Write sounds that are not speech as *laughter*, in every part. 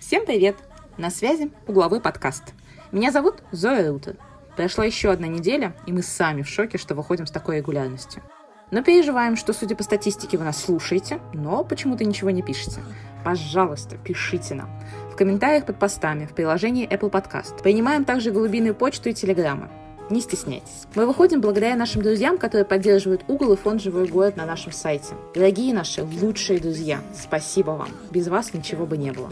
Всем привет! На связи угловой подкаст. Меня зовут Зоя Рутер. Прошла еще одна неделя, и мы сами в шоке, что выходим с такой регулярностью. Но переживаем, что, судя по статистике, вы нас слушаете, но почему-то ничего не пишете. Пожалуйста, пишите нам. В комментариях под постами, в приложении Apple Podcast. Принимаем также голубиную почту и телеграммы. Не стесняйтесь. Мы выходим благодаря нашим друзьям, которые поддерживают угол и фонд «Живой город» на нашем сайте. Дорогие наши лучшие друзья, спасибо вам. Без вас ничего бы не было.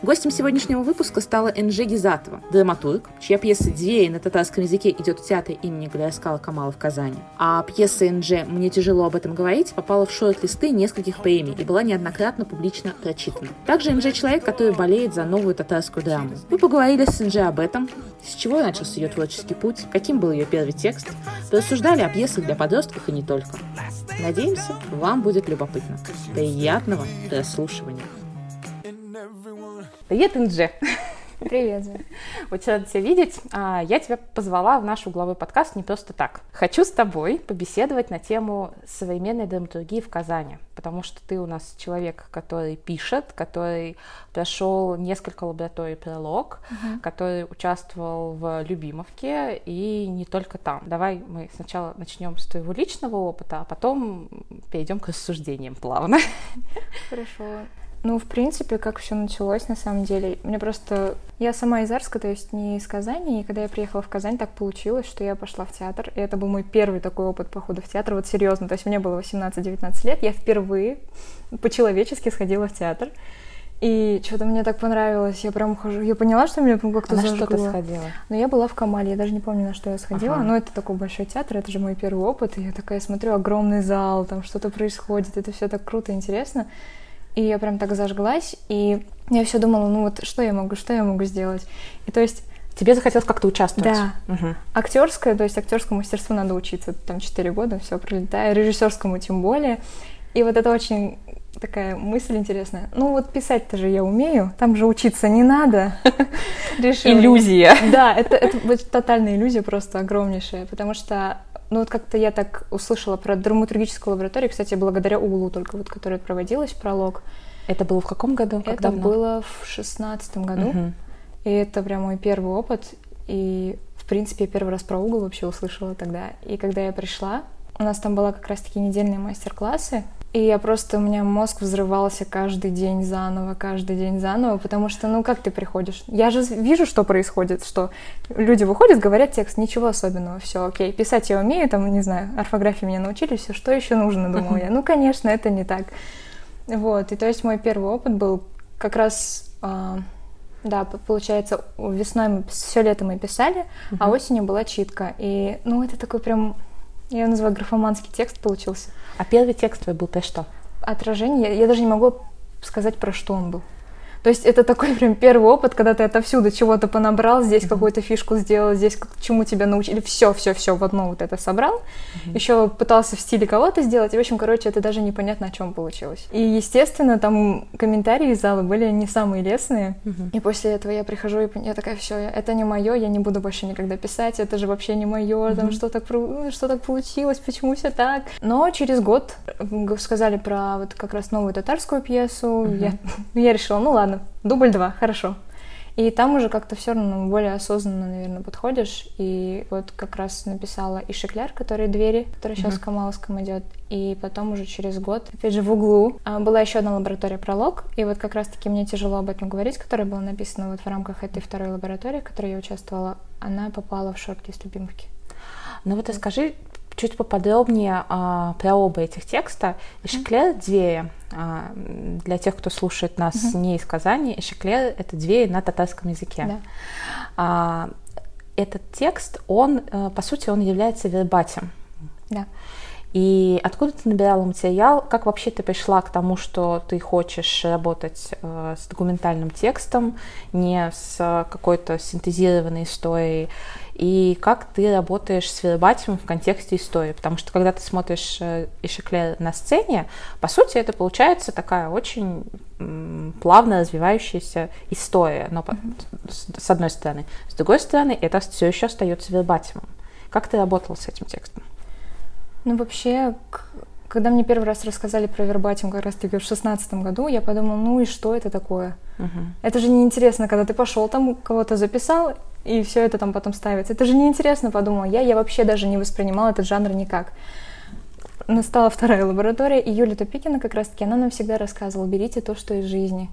Гостем сегодняшнего выпуска стала Энджи Гизатова, драматург, чья пьеса «Двери» на татарском языке идет в театре имени Галиаскала Камала в Казани. А пьеса Энджи «Мне тяжело об этом говорить» попала в шорт-листы нескольких премий и была неоднократно публично прочитана. Также Энджи человек, который болеет за новую татарскую драму. Мы поговорили с Энджи об этом, с чего начался ее творческий путь, каким был ее первый текст, рассуждали о пьесах для подростков и не только. Надеемся, вам будет любопытно. Приятного прослушивания! Привет, Индже. Привет, Очень *laughs* рада тебя видеть. А, я тебя позвала в наш угловой подкаст не просто так. Хочу с тобой побеседовать на тему современной драматургии в Казани, потому что ты у нас человек, который пишет, который прошел несколько лабораторий пролог, угу. который участвовал в Любимовке и не только там. Давай мы сначала начнем с твоего личного опыта, а потом перейдем к рассуждениям плавно. Хорошо. Ну, в принципе, как все началось, на самом деле. Мне просто... Я сама из Арска, то есть не из Казани, и когда я приехала в Казань, так получилось, что я пошла в театр, и это был мой первый такой опыт похода в театр, вот серьезно. То есть мне было 18-19 лет, я впервые по-человечески сходила в театр. И что-то мне так понравилось, я прям хожу, я поняла, что меня как-то а зажгло. на что ты сходила? Но я была в Камале, я даже не помню, на что я сходила, ага. но это такой большой театр, это же мой первый опыт, и я такая смотрю, огромный зал, там что-то происходит, это все так круто, интересно. И я прям так зажглась, и я все думала, ну вот что я могу, что я могу сделать. И то есть Тебе захотелось как-то участвовать? Да. Угу. Актерское, то есть актерскому мастерству надо учиться, там 4 года, все пролетая, режиссерскому тем более. И вот это очень такая мысль интересная. Ну вот писать-то же я умею, там же учиться не надо. *laughs* Иллюзия. Да, это, это *laughs* тотальная иллюзия просто огромнейшая, потому что ну вот как-то я так услышала про драматургическую лабораторию, кстати, благодаря углу только вот, которая проводилась, пролог. Это было в каком году? Как это давно? было в шестнадцатом году. Угу. И это прям мой первый опыт. И, в принципе, я первый раз про угол вообще услышала тогда. И когда я пришла, у нас там была как раз-таки недельные мастер-классы, и я просто, у меня мозг взрывался каждый день заново, каждый день заново, потому что, ну, как ты приходишь? Я же вижу, что происходит, что люди выходят, говорят текст, ничего особенного, все, окей, писать я умею, там, не знаю, орфографии меня научили, все, что еще нужно, думала я. Ну, конечно, это не так. Вот, и то есть мой первый опыт был как раз, э, да, получается, весной мы, все лето мы писали, а осенью была читка. И, ну, это такой прям я его называю графоманский текст получился. А первый текст твой был про что? Отражение. Я, я даже не могу сказать, про что он был. То есть это такой *laughs* прям первый опыт, когда ты отовсюду чего-то понабрал, здесь mm-hmm. какую-то фишку сделал, здесь к чему тебя научили, все, все, все в одно вот это собрал. Mm-hmm. Еще пытался в стиле кого-то сделать, и в общем, короче, это даже непонятно, о чем получилось. И естественно, там комментарии из зала были не самые лестные. Mm-hmm. И после этого я прихожу и я такая, все, это не мое, я не буду больше никогда писать, это же вообще не мое, там что так ну, что так получилось, почему все так. Но через год сказали про вот как раз новую татарскую пьесу, я, *laughs* я решила, ну ладно ладно, дубль два, хорошо. И там уже как-то все равно более осознанно, наверное, подходишь. И вот как раз написала и Шекляр, который двери, который сейчас mm-hmm. в Камаловском идет. И потом уже через год, опять же, в углу а, была еще одна лаборатория пролог. И вот как раз-таки мне тяжело об этом говорить, которая была написана вот в рамках этой второй лаборатории, в которой я участвовала. Она попала в шорт-лист любимки. Ну вот расскажи чуть поподробнее а, про оба этих текста. Эшеклер двери. А, для тех, кто слушает нас mm-hmm. не из Казани, Эшеклер — это двери на татарском языке. Да. А, этот текст, он, э, по сути, он является вербатим. Да. И откуда ты набирала материал? Как вообще ты пришла к тому, что ты хочешь работать э, с документальным текстом, не с какой-то синтезированной историей? И как ты работаешь с вербатимом в контексте истории. Потому что когда ты смотришь Ишеклер на сцене, по сути, это получается такая очень плавно развивающаяся история, но mm-hmm. с одной стороны. С другой стороны, это все еще остается вербатимом. Как ты работала с этим текстом? Ну, вообще, когда мне первый раз рассказали про вербатим как раз-таки в шестнадцатом году, я подумала, ну и что это такое? Это же неинтересно, когда ты пошел там, кого-то записал, и все это там потом ставится. Это же неинтересно, подумала я. Я вообще даже не воспринимала этот жанр никак. Настала вторая лаборатория, и Юля Топикина как раз-таки, она нам всегда рассказывала, берите то, что из жизни.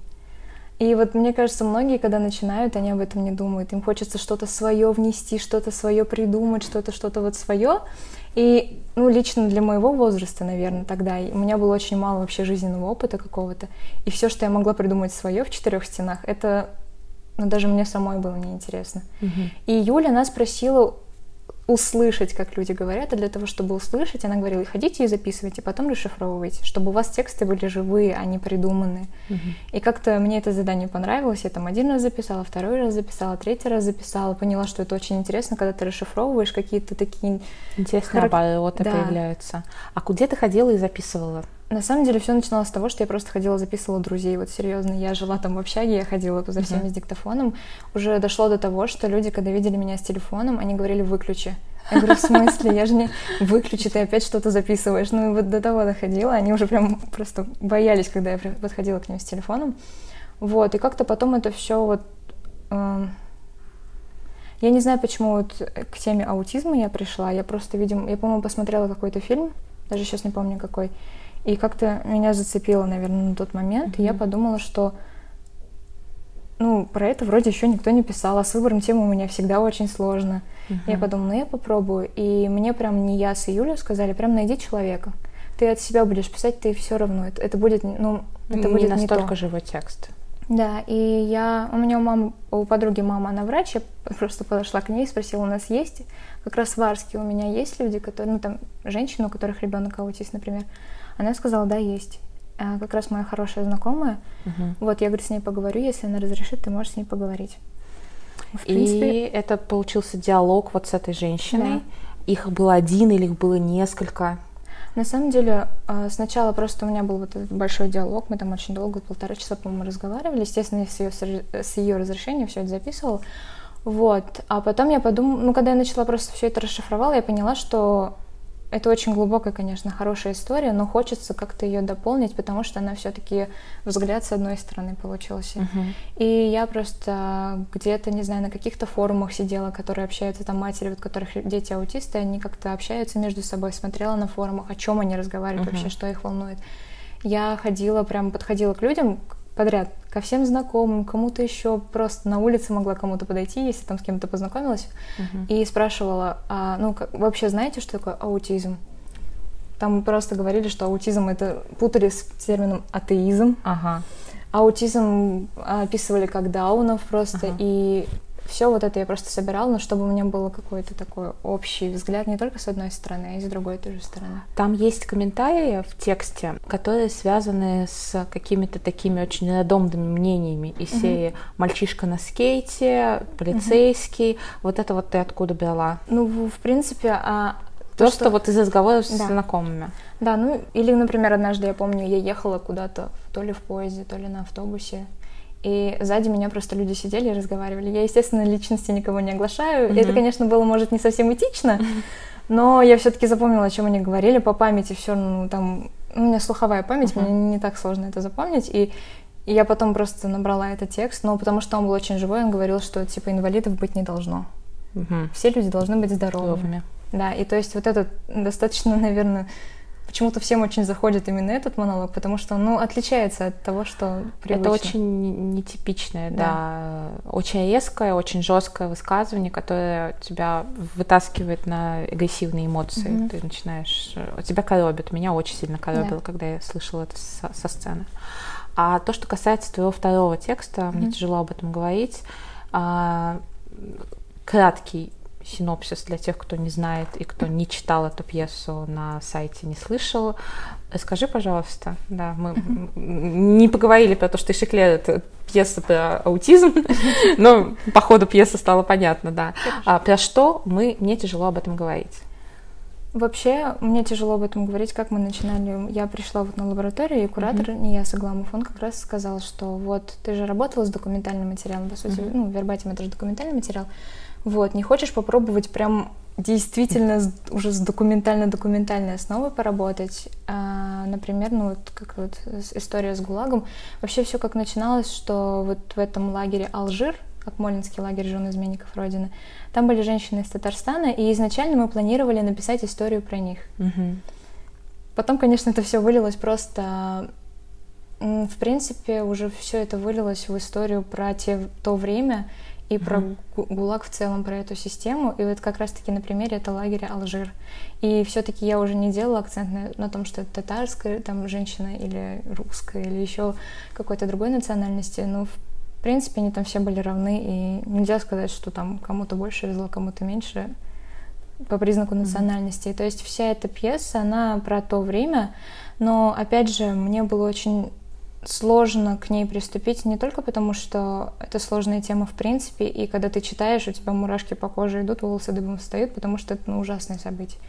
И вот мне кажется, многие, когда начинают, они об этом не думают. Им хочется что-то свое внести, что-то свое придумать, что-то, что-то вот свое. И, ну, лично для моего возраста, наверное, тогда у меня было очень мало вообще жизненного опыта какого-то. И все, что я могла придумать свое в четырех стенах, это, ну, даже мне самой было неинтересно. Угу. И Юля нас просила услышать, как люди говорят, а для того, чтобы услышать, она говорила, ходите и записывайте, потом расшифровывайте, чтобы у вас тексты были живые, а не придуманные. Угу. И как-то мне это задание понравилось, я там один раз записала, второй раз записала, третий раз записала, поняла, что это очень интересно, когда ты расшифровываешь какие-то такие... Интересные Хар... обороты да. появляются. А где ты ходила и записывала? На самом деле все начиналось с того, что я просто ходила, записывала друзей. Вот серьезно, я жила там в общаге, я ходила за всеми uh-huh. с диктофоном. Уже дошло до того, что люди, когда видели меня с телефоном, они говорили «выключи». Я говорю, в смысле? Я же не выключи, ты опять что-то записываешь. Ну и вот до того доходила. Они уже прям просто боялись, когда я подходила к ним с телефоном. Вот, и как-то потом это все вот... Э, я не знаю, почему вот к теме аутизма я пришла. Я просто, видимо, я, по-моему, посмотрела какой-то фильм, даже сейчас не помню какой, и как-то меня зацепило, наверное, на тот момент. Mm-hmm. И я подумала, что ну, про это вроде еще никто не писал, а с выбором темы у меня всегда очень сложно. Uh-huh. Я подумала, ну я попробую. И мне прям не я с Юлей сказали, прям найди человека. Ты от себя будешь писать, ты все равно. Это, это будет, ну, это не будет настолько не то. живой текст. Да, и я, у меня у мамы, у подруги мама, она врач, я *laughs* просто подошла к ней и спросила, у нас есть, как раз в Арске у меня есть люди, которые, ну там, женщины, у которых ребенок аутист, например. Она сказала, да, есть. А, как раз моя хорошая знакомая. Угу. Вот, я, говорю, с ней поговорю, если она разрешит, ты можешь с ней поговорить. В принципе... И это получился диалог вот с этой женщиной. Да. Их было один или их было несколько? На самом деле, а, сначала просто у меня был вот этот большой диалог, мы там очень долго, полтора часа, по-моему, разговаривали. Естественно, я с ее, с ее разрешения все это записывала. Вот. А потом я подумала, ну, когда я начала просто все это расшифровала, я поняла, что это очень глубокая, конечно, хорошая история, но хочется как-то ее дополнить, потому что она все-таки взгляд с одной стороны получился. Uh-huh. И я просто где-то, не знаю, на каких-то форумах сидела, которые общаются там матери, вот которых дети аутисты, они как-то общаются между собой, смотрела на форумах, о чем они разговаривают uh-huh. вообще, что их волнует. Я ходила, прям подходила к людям, подряд, ко всем знакомым, кому-то еще просто на улице могла кому-то подойти, если там с кем-то познакомилась, uh-huh. и спрашивала, а, ну, как, вообще знаете, что такое аутизм? Там просто говорили, что аутизм это путали с термином атеизм. Ага. Аутизм описывали как даунов просто, ага. и все вот это я просто собирала, но чтобы у меня был какой-то такой общий взгляд не только с одной стороны, а и с другой тоже стороны. Там есть комментарии в тексте, которые связаны с какими-то такими очень надомными мнениями из угу. серии «Мальчишка на скейте», «Полицейский». Угу. Вот это вот ты откуда брала? Ну, в принципе, а то, что, что вот из разговоров да. с знакомыми. Да, ну или, например, однажды я помню, я ехала куда-то то ли в поезде, то ли на автобусе, и сзади меня просто люди сидели и разговаривали. Я, естественно, личности никого не оглашаю. Mm-hmm. Это, конечно, было, может, не совсем этично, но я все-таки запомнила, о чем они говорили по памяти. Все ну, там у меня слуховая память, mm-hmm. мне не так сложно это запомнить. И, и я потом просто набрала этот текст, но потому что он был очень живой, он говорил, что типа инвалидов быть не должно. Mm-hmm. Все люди должны быть здоровыми. Здоровыми. Да, и то есть вот это достаточно, *laughs* наверное, почему-то всем очень заходит именно этот монолог, потому что он ну, отличается от того, что привычно. Это очень нетипичное, да. да, очень резкое, очень жесткое высказывание, которое тебя вытаскивает на агрессивные эмоции. Mm-hmm. Ты начинаешь... Тебя коробит. Меня очень сильно коробило, да. когда я слышала это со, со сцены. А то, что касается твоего второго текста, mm-hmm. мне тяжело об этом говорить. А, краткий синопсис для тех, кто не знает и кто не читал эту пьесу на сайте, не слышал. Скажи, пожалуйста, да, мы не поговорили про то, что Ишеклер это пьеса про аутизм, *laughs* но по ходу пьесы стало понятно, да. А про что мы, мне тяжело об этом говорить. Вообще, мне тяжело об этом говорить, как мы начинали. Я пришла вот на лабораторию, и куратор, mm-hmm. не я, Сагламов, он как раз сказал, что вот ты же работала с документальным материалом, по сути, mm-hmm. ну, вербатим это же документальный материал. Вот, не хочешь попробовать прям действительно уже с документально-документальной основой поработать. А, например, ну вот как вот история с ГУЛАГом. Вообще все как начиналось, что вот в этом лагере Алжир, Акмолинский лагерь жен изменников Родины. Там были женщины из Татарстана, и изначально мы планировали написать историю про них. Угу. Потом, конечно, это все вылилось просто... В принципе, уже все это вылилось в историю про те, то время и про mm ГУЛАГ в целом, про эту систему. И вот как раз-таки на примере это лагеря Алжир. И все-таки я уже не делала акцент на, на том, что это татарская там женщина или русская или еще какой-то другой национальности. Но в принципе, они там все были равны, и нельзя сказать, что там кому-то больше везло, кому-то меньше по признаку национальности. Mm-hmm. То есть вся эта пьеса, она про то время, но, опять же, мне было очень сложно к ней приступить не только потому, что это сложная тема в принципе, и когда ты читаешь, у тебя мурашки по коже идут, волосы дыбом встают, потому что это ну, ужасное событие.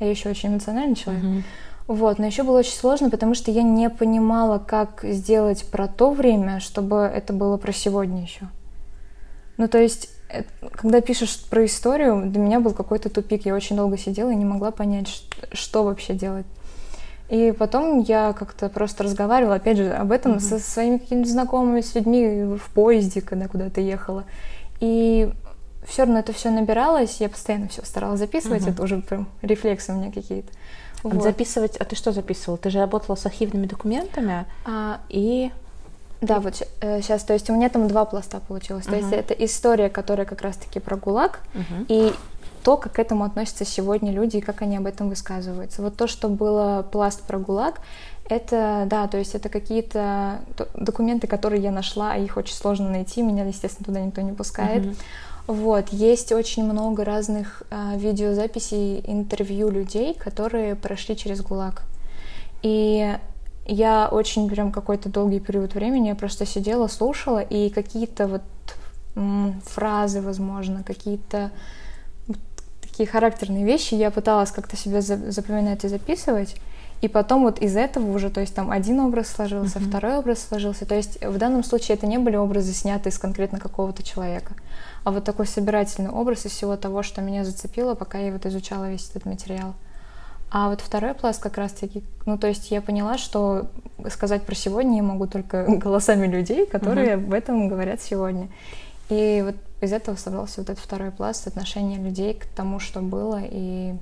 А я еще очень эмоциональный человек. Mm-hmm. Вот, но еще было очень сложно, потому что я не понимала, как сделать про то время, чтобы это было про сегодня еще. Ну, то есть, когда пишешь про историю, для меня был какой-то тупик. Я очень долго сидела и не могла понять, что вообще делать. И потом я как-то просто разговаривала, опять же, об этом mm-hmm. со своими какими-то знакомыми, с людьми в поезде, когда куда-то ехала. И все равно это все набиралось, я постоянно все старалась записывать, mm-hmm. это уже прям рефлексы у меня какие-то. Вот. Записывать, а ты что записывала? Ты же работала с архивными документами а, и да, вот э, сейчас, то есть у меня там два пласта получилось. Uh-huh. То есть это история, которая как раз-таки про ГУЛАГ, uh-huh. и то, как к этому относятся сегодня люди и как они об этом высказываются. Вот то, что было пласт про ГУЛАГ, это, да, то есть это какие-то документы, которые я нашла, а их очень сложно найти, меня, естественно, туда никто не пускает. Uh-huh. Вот, есть очень много разных э, видеозаписей, интервью людей, которые прошли через ГУЛАГ. И я очень прям какой-то долгий период времени я просто сидела, слушала, и какие-то вот м, фразы, возможно, какие-то такие характерные вещи я пыталась как-то себе запоминать и записывать. И потом вот из этого уже, то есть там один образ сложился, uh-huh. второй образ сложился. То есть в данном случае это не были образы, снятые из конкретно какого-то человека а вот такой собирательный образ из всего того, что меня зацепило, пока я вот изучала весь этот материал. А вот второй пласт как раз-таки, ну то есть я поняла, что сказать про сегодня я могу только *laughs* голосами людей, которые uh-huh. об этом говорят сегодня. И вот из этого собрался вот этот второй пласт отношения людей к тому, что было и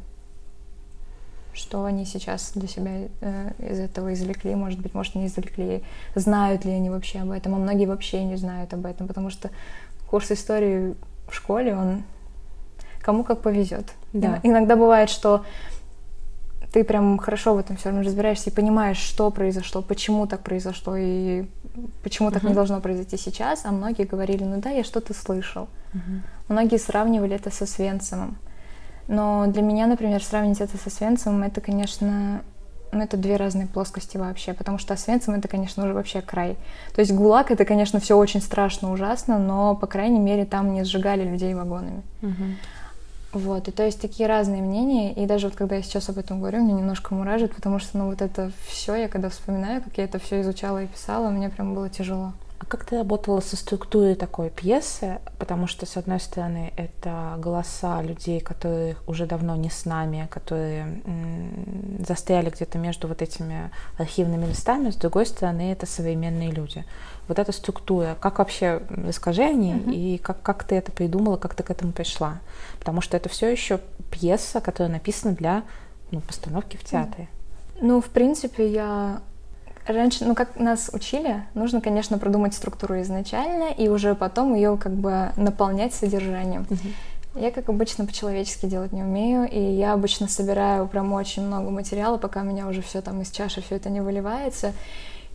что они сейчас для себя э, из этого извлекли, может быть, может, не извлекли, знают ли они вообще об этом, а многие вообще не знают об этом, потому что курс истории в школе, он кому как повезет. Да. Иногда бывает, что ты прям хорошо в этом все равно разбираешься и понимаешь, что произошло, почему так произошло и почему так uh-huh. не должно произойти сейчас, а многие говорили, ну да, я что-то слышал. Uh-huh. Многие сравнивали это со Свенцемом. Но для меня, например, сравнить это со Свенцемом, это, конечно, ну, это две разные плоскости вообще, потому что Освенцим это, конечно, уже вообще край. То есть ГУЛАГ это, конечно, все очень страшно, ужасно, но, по крайней мере, там не сжигали людей вагонами. Угу. Вот, и то есть такие разные мнения, и даже вот когда я сейчас об этом говорю, мне немножко муражит, потому что, ну, вот это все, я когда вспоминаю, как я это все изучала и писала, мне прям было тяжело. А как ты работала со структурой такой пьесы? Потому что, с одной стороны, это голоса людей, которые уже давно не с нами, которые застряли где-то между вот этими архивными листами, с другой стороны, это современные люди. Вот эта структура, как вообще, расскажи о ней, uh-huh. и как, как ты это придумала, как ты к этому пришла? Потому что это все еще пьеса, которая написана для ну, постановки в театре. Ну, в принципе, я Раньше, ну как нас учили, нужно, конечно, продумать структуру изначально и уже потом ее как бы наполнять содержанием. Uh-huh. Я, как обычно, по-человечески делать не умею, и я обычно собираю прям очень много материала, пока у меня уже все там из чаши, все это не выливается.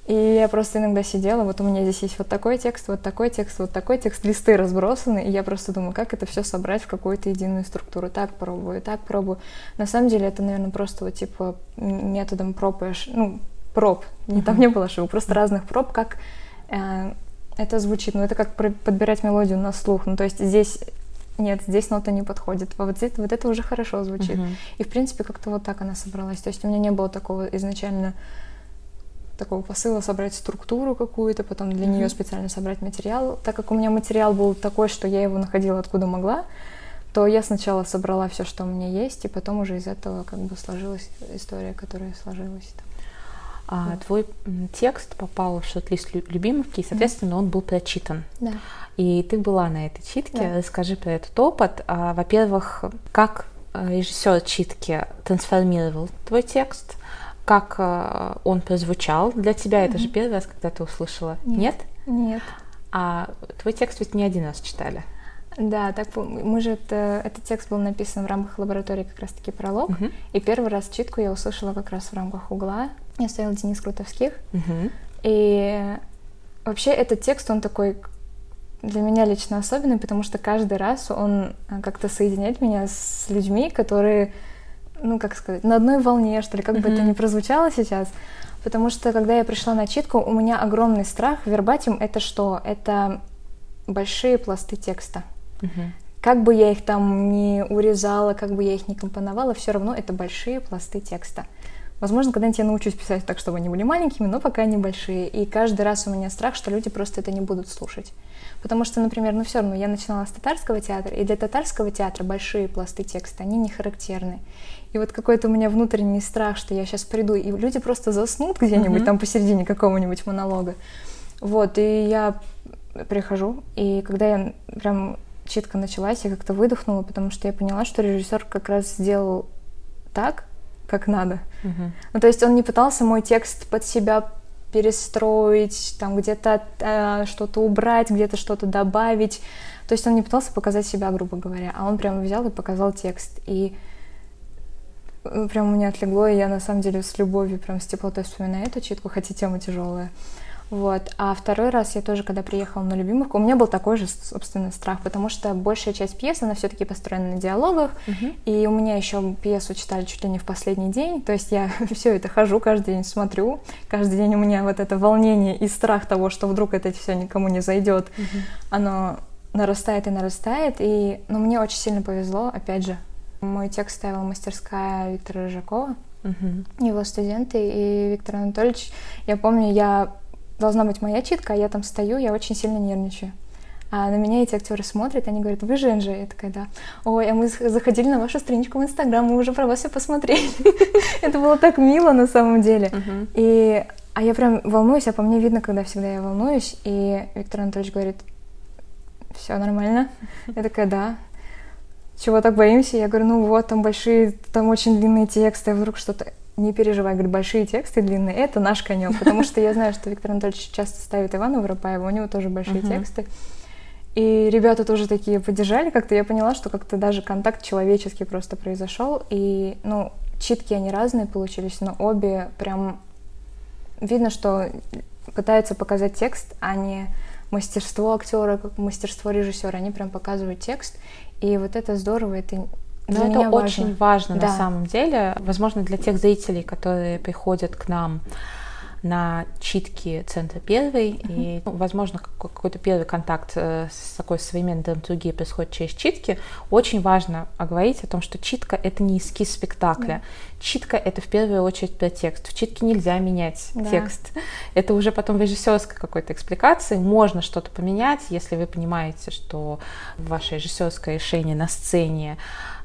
И я просто иногда сидела, вот у меня здесь есть вот такой текст, вот такой текст, вот такой текст, листы разбросаны, и я просто думаю, как это все собрать в какую-то единую структуру. Так пробую, так пробую. На самом деле это, наверное, просто вот типа методом проб и ну, проб. Не, там не было ошибок, просто разных проб, как э, это звучит. Ну, это как подбирать мелодию на слух. Ну, то есть здесь нет, здесь нота не подходит, а вот здесь вот это уже хорошо звучит. Мгм. И в принципе как-то вот так она собралась. То есть у меня не было такого изначально такого посыла собрать структуру какую-то, потом для нее специально собрать материал. Так как у меня материал был такой, что я его находила откуда могла, то я сначала собрала все, что у меня есть, и потом уже из этого как бы сложилась история, которая сложилась. А, Твой текст попал в шорт-лист лю- любимовки, и, соответственно, он был прочитан. Да. И ты была на этой читке. Да. Расскажи про этот опыт. А, Во-первых, как э, режиссер читки трансформировал твой текст? Как э, он прозвучал для тебя? Это же первый раз, когда ты услышала. Нет? Нет. А твой текст ведь не один раз читали. Да, так мы же это, этот текст был написан в рамках лаборатории как раз-таки пролог. Мгм. И первый раз читку я услышала как раз в рамках угла. Я стоял Денис Крутовских. И вообще этот текст, он такой для меня лично особенный, потому что каждый раз он а, как-то соединяет меня с людьми, которые, ну, как сказать, на одной волне, что ли, как бы это ни прозвучало сейчас. Потому что, когда я пришла на читку, у меня огромный страх. Вербатим — это что? Это большие пласты текста. Как бы я их там не урезала, как бы я их не компоновала, все равно это большие пласты текста. Возможно, когда-нибудь я научусь писать так, чтобы они были маленькими, но пока они большие. И каждый раз у меня страх, что люди просто это не будут слушать. Потому что, например, ну все равно я начинала с татарского театра, и для татарского театра большие пласты текста, они не характерны. И вот какой-то у меня внутренний страх, что я сейчас приду, и люди просто заснут где-нибудь Мгм. там посередине какого-нибудь монолога. Вот, и я прихожу, и когда я прям читка началась, я как-то выдохнула, потому что я поняла, что режиссер как раз сделал так, как надо. Мгм. Ну, то есть он не пытался мой текст под себя перестроить, там где-то э, что-то убрать, где-то что-то добавить. То есть он не пытался показать себя, грубо говоря, а он прям взял и показал текст. И э, прям у меня отлегло, и я на самом деле с любовью, прям с теплотой вспоминаю эту читку, хотя тема тяжелая. Вот. А второй раз я тоже, когда приехала на Любимовку, у меня был такой же, собственно, страх, потому что большая часть пьесы, она все-таки построена на диалогах, Мгм. и у меня еще пьесу читали чуть ли не в последний день, то есть я *laughs* все это хожу, каждый день смотрю, каждый день у меня вот это волнение и страх того, что вдруг это все никому не зайдет, оно нарастает и нарастает, и, ну, мне очень сильно повезло, опять же, мой текст ставила мастерская Виктора Рыжакова, Мгм. его студенты, и Виктор Анатольевич, я помню, я должна быть моя читка, а я там стою, я очень сильно нервничаю. А на меня эти актеры смотрят, они говорят, вы Женжа? Я такая, да. Ой, а мы зах- заходили на вашу страничку в Инстаграм, мы уже про вас все посмотрели. *laughs* Это было так мило на самом деле. И, а я прям волнуюсь, а по мне видно, когда всегда я волнуюсь. И Виктор Анатольевич говорит, все нормально. Я такая, да. Чего так боимся? Я говорю, ну вот, там большие, там очень длинные тексты, а вдруг что-то... Не переживай, говорит, большие тексты длинные, это наш конек, потому что я знаю, что Виктор Анатольевич часто ставит Ивана Воропаева, у него тоже большие тексты. И ребята тоже такие поддержали как-то. Я поняла, что как-то даже контакт человеческий просто произошел. И, ну, читки они разные получились, но обе прям видно, что пытаются показать текст, а не мастерство актера, как мастерство режиссера. Они прям показывают текст. И вот это здорово, это Но это очень важно на Да. самом деле. Возможно, для тех зрителей, которые приходят к нам на читки Центра Первый, и, ну, возможно, какой- какой-то первый контакт э, с такой современной драматургией происходит через читки, очень важно оговорить о том, что читка — это не эскиз спектакля. Читка — это в первую очередь про текст. В читке нельзя менять Да. текст. Это уже потом в режиссерской какой-то экспликации. Можно что-то поменять, если вы понимаете, что ваше режиссерское решение на сцене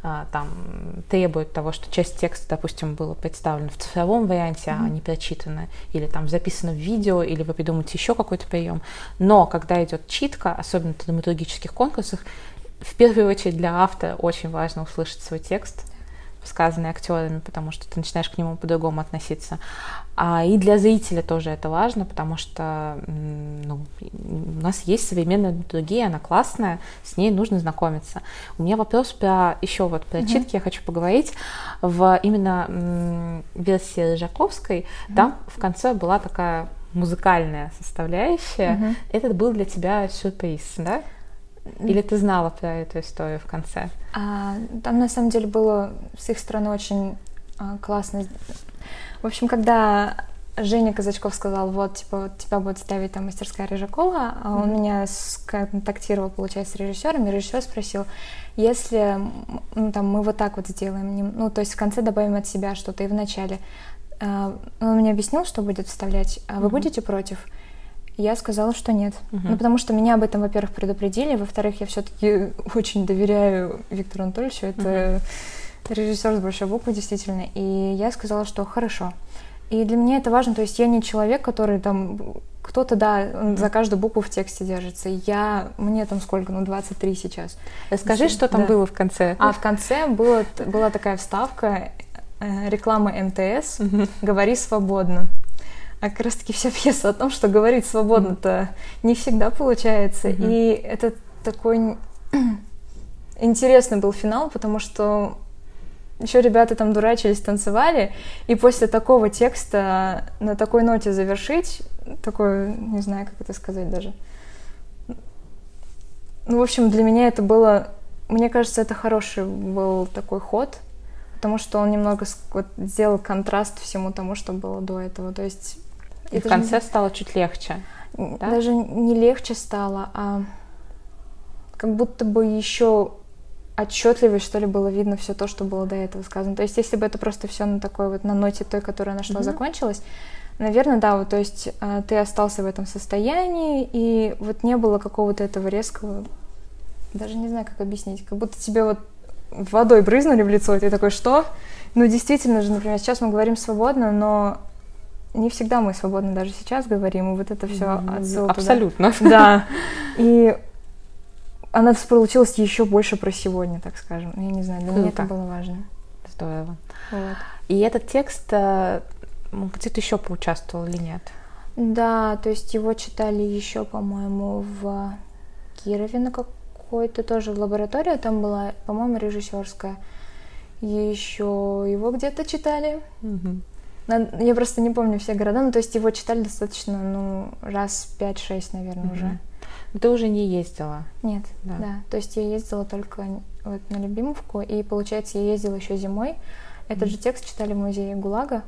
а, там требует того, что часть текста, допустим, была представлена в цифровом варианте, а не прочитана, или там записана в видео, или вы придумаете еще какой-то прием. Но когда идет читка, особенно в драматургических конкурсах, в первую очередь для автора очень важно услышать свой текст, сказанный актерами, потому что ты начинаешь к нему по-другому относиться. А и для зрителя тоже это важно, потому что ну, у нас есть современная драматургия, она классная, с ней нужно знакомиться. У меня вопрос про еще вот про читки я хочу поговорить. В именно версии Рыжаковской там в конце была такая музыкальная составляющая. Мгм. Этот был для тебя сюрприз, да? Или ты знала про эту историю в конце? А, там на самом деле было с их стороны очень а, классно. В общем, когда Женя Казачков сказал, вот, типа, вот тебя будет ставить там мастерская Рыжакова, а он mm-hmm. меня контактировал, получается, с режиссером, и режиссер спросил, если ну, там, мы вот так вот сделаем, ну, то есть в конце добавим от себя что-то и в начале, а, он мне объяснил, что будет вставлять, а вы mm-hmm. будете против? Я сказала, что нет. Uh-huh. Ну, потому что меня об этом, во-первых, предупредили, во-вторых, я все-таки *laughs* очень доверяю Виктору Анатольевичу, это uh-huh. режиссер с большой буквы, действительно. И я сказала, что хорошо. И для меня это важно, то есть я не человек, который там кто-то, да, за каждую букву в тексте держится. Я, мне там сколько, ну, 23 сейчас. Скажи, что там да. было в конце. А в конце было, была такая вставка, э, реклама МТС «Говори свободно». А как раз-таки вся *laughs* пьеса о том, что говорить свободно-то не всегда получается. И это такой *clears throat* интересный был финал, потому что еще ребята там дурачились, танцевали, и после такого текста на такой ноте завершить, такой, не знаю, как это сказать даже. Ну, в общем, для меня это было, мне кажется, это хороший был такой ход, потому что он немного вот, сделал контраст всему тому, что было до этого. То есть и в конце же... стало чуть легче. Да? Даже не легче стало, а как будто бы еще отчетливее, что ли, было видно все то, что было до этого сказано. То есть, если бы это просто все на такой вот на ноте той, которая нашла, mm-hmm. закончилось, наверное, да, вот, то есть э, ты остался в этом состоянии, и вот не было какого-то этого резкого, даже не знаю, как объяснить, как будто тебе вот водой брызнули в лицо, и ты такой, что? Ну, действительно же, например, сейчас мы говорим свободно, но не всегда мы свободно даже сейчас говорим, и вот это все отсылка. Абсолютно. *laughs* Да. *laughs* И она получилась еще больше про сегодня, так скажем. Я не знаю, для Круто. меня это было важно. Здорово. Вот. И этот текст э, где-то еще поучаствовал или нет? Да, то есть его читали еще, по-моему, в Кирове на какой-то тоже в лаборатории. Там была, по-моему, режиссерская. Еще его где-то читали. Угу. Я просто не помню все города, ну то есть его читали достаточно, ну, раз 5-6, наверное, угу. уже. Ты уже не ездила? Нет, да. да. То есть я ездила только вот на Любимовку, и получается, я ездила еще зимой. Этот mm. же текст читали в музее ГУЛАГа.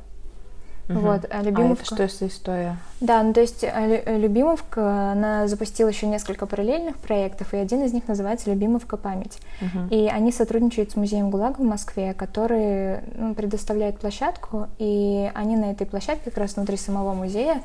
Угу. Вот, а Любимовка... А это что за история? Да, ну то есть а, Любимовка, она запустила еще несколько параллельных проектов, и один из них называется Любимовка память. Угу. И они сотрудничают с музеем ГУЛАГа в Москве, который ну, предоставляет площадку, и они на этой площадке, как раз внутри самого музея,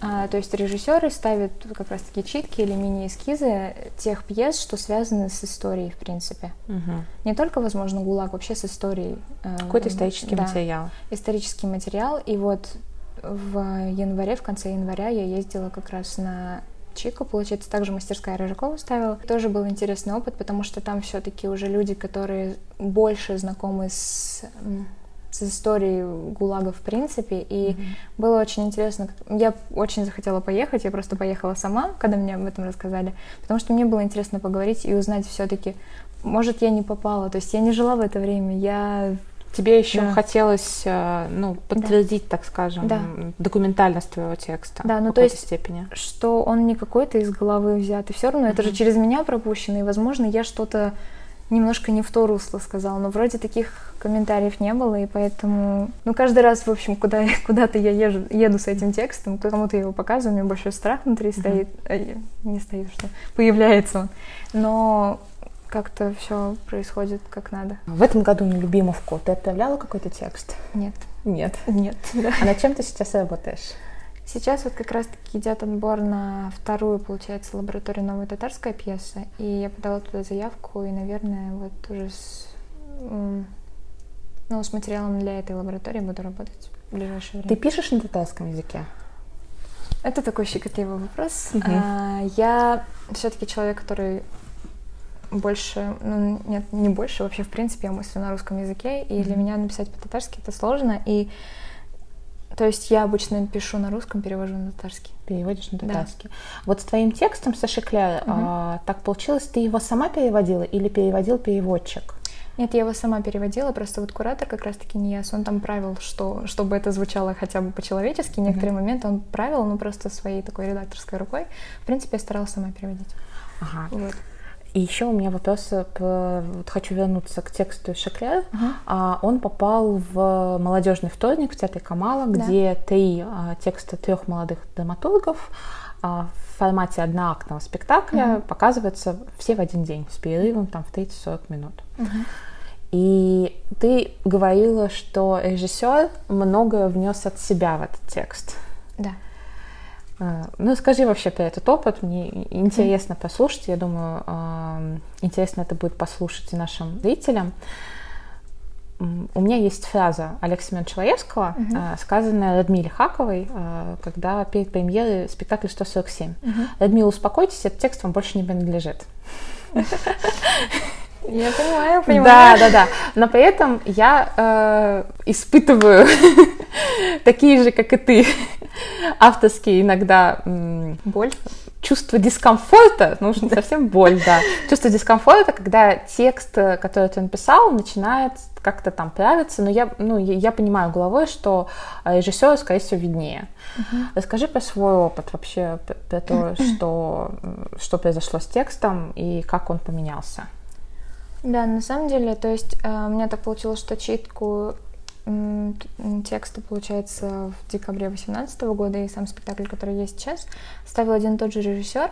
а, то есть режиссеры ставят как раз таки читки или мини-эскизы тех пьес, что связаны с историей, в принципе. Угу. Не только, возможно, ГУЛАГ, вообще с историей. Э, Какой-то исторический да, материал. Исторический материал. И вот в январе, в конце января я ездила как раз на Чику, получается, также мастерская Рыжакова ставила. Тоже был интересный опыт, потому что там все-таки уже люди, которые больше знакомы с с историей ГУЛАГа в принципе, и mm-hmm. было очень интересно. Я очень захотела поехать, я просто поехала сама, когда мне об этом рассказали, потому что мне было интересно поговорить и узнать все-таки, может, я не попала, то есть я не жила в это время, я Тебе еще да. хотелось, э, ну, подтвердить, да. так скажем, да. документальность твоего текста. Да, ну то есть, степени. что он не какой-то из головы взят, и все равно mm-hmm. это же через меня пропущено, и, возможно, я что-то немножко не в то русло сказал, но вроде таких комментариев не было, и поэтому, ну, каждый раз, в общем, куда, *laughs* куда-то я езжу, еду с этим текстом, кому-то его показываю, у меня большой страх внутри стоит, а, не стоит, что появляется он, но как-то все происходит как надо. В этом году на Любимовку ты отправляла какой-то текст? Нет. Нет? Нет. *laughs* Да. А над чем ты сейчас работаешь? Сейчас вот как раз-таки идет отбор на вторую, получается, лабораторию новой татарская пьеса, и я подала туда заявку, и, наверное, вот уже с, ну, с материалом для этой лаборатории буду работать в ближайшее время. Ты пишешь на татарском языке? Это такой щекотливый вопрос. Угу. А, я все-таки человек, который больше, ну, нет, не больше, вообще, в принципе, я мыслю на русском языке, и mm для меня написать по-татарски это сложно, и то есть я обычно пишу на русском, перевожу на татарский. Переводишь на татарский. Да. Вот с твоим текстом Саша Кля, угу. а, так получилось, ты его сама переводила или переводил переводчик? Нет, я его сама переводила, просто вот куратор как раз-таки не яс, он там правил, что, чтобы это звучало хотя бы по-человечески, некоторые mm моменты он правил, ну просто своей такой редакторской рукой. В принципе, я старалась сама переводить. Ага. Вот. И еще у меня вопрос, про, вот хочу вернуться к тексту Шеклер. Uh-huh. А, он попал в молодежный вторник в театре Камала, да. где три а, текста трех молодых драматургов а, в формате одноактного спектакля uh-huh. показываются все в один день с перерывом там в 30-40 минут. Uh-huh. И ты говорила, что режиссер многое внес от себя в этот текст. Да. А, ну, скажи вообще про этот опыт. Мне интересно послушать. Я думаю, интересно это будет послушать и нашим зрителям. У меня есть фраза Алекса Семеновича Лаевского, uh-huh. сказанная Радмиле Хаковой, а, когда перед премьерой спектакля 147. Uh-huh. Радмила, успокойтесь, этот текст вам больше не принадлежит. *laughs* Я понимаю, понимаю. Да, да, да. Но при этом я э, испытываю *laughs* такие же, как и ты, авторские иногда боль чувство дискомфорта, ну уж не совсем боль, да, чувство дискомфорта, когда текст, э, который ты написал, начинает как-то там правиться, но я, ну, я, понимаю головой, что режиссеру, скорее всего, виднее. Uh-huh. Расскажи про свой опыт вообще, про то, *clears throat* что, что произошло с текстом и как он поменялся. Да, на самом деле, то есть э, у меня так получилось, что читку текста, получается, в декабре 2018 года, и сам спектакль, который есть сейчас, ставил один и тот же режиссер.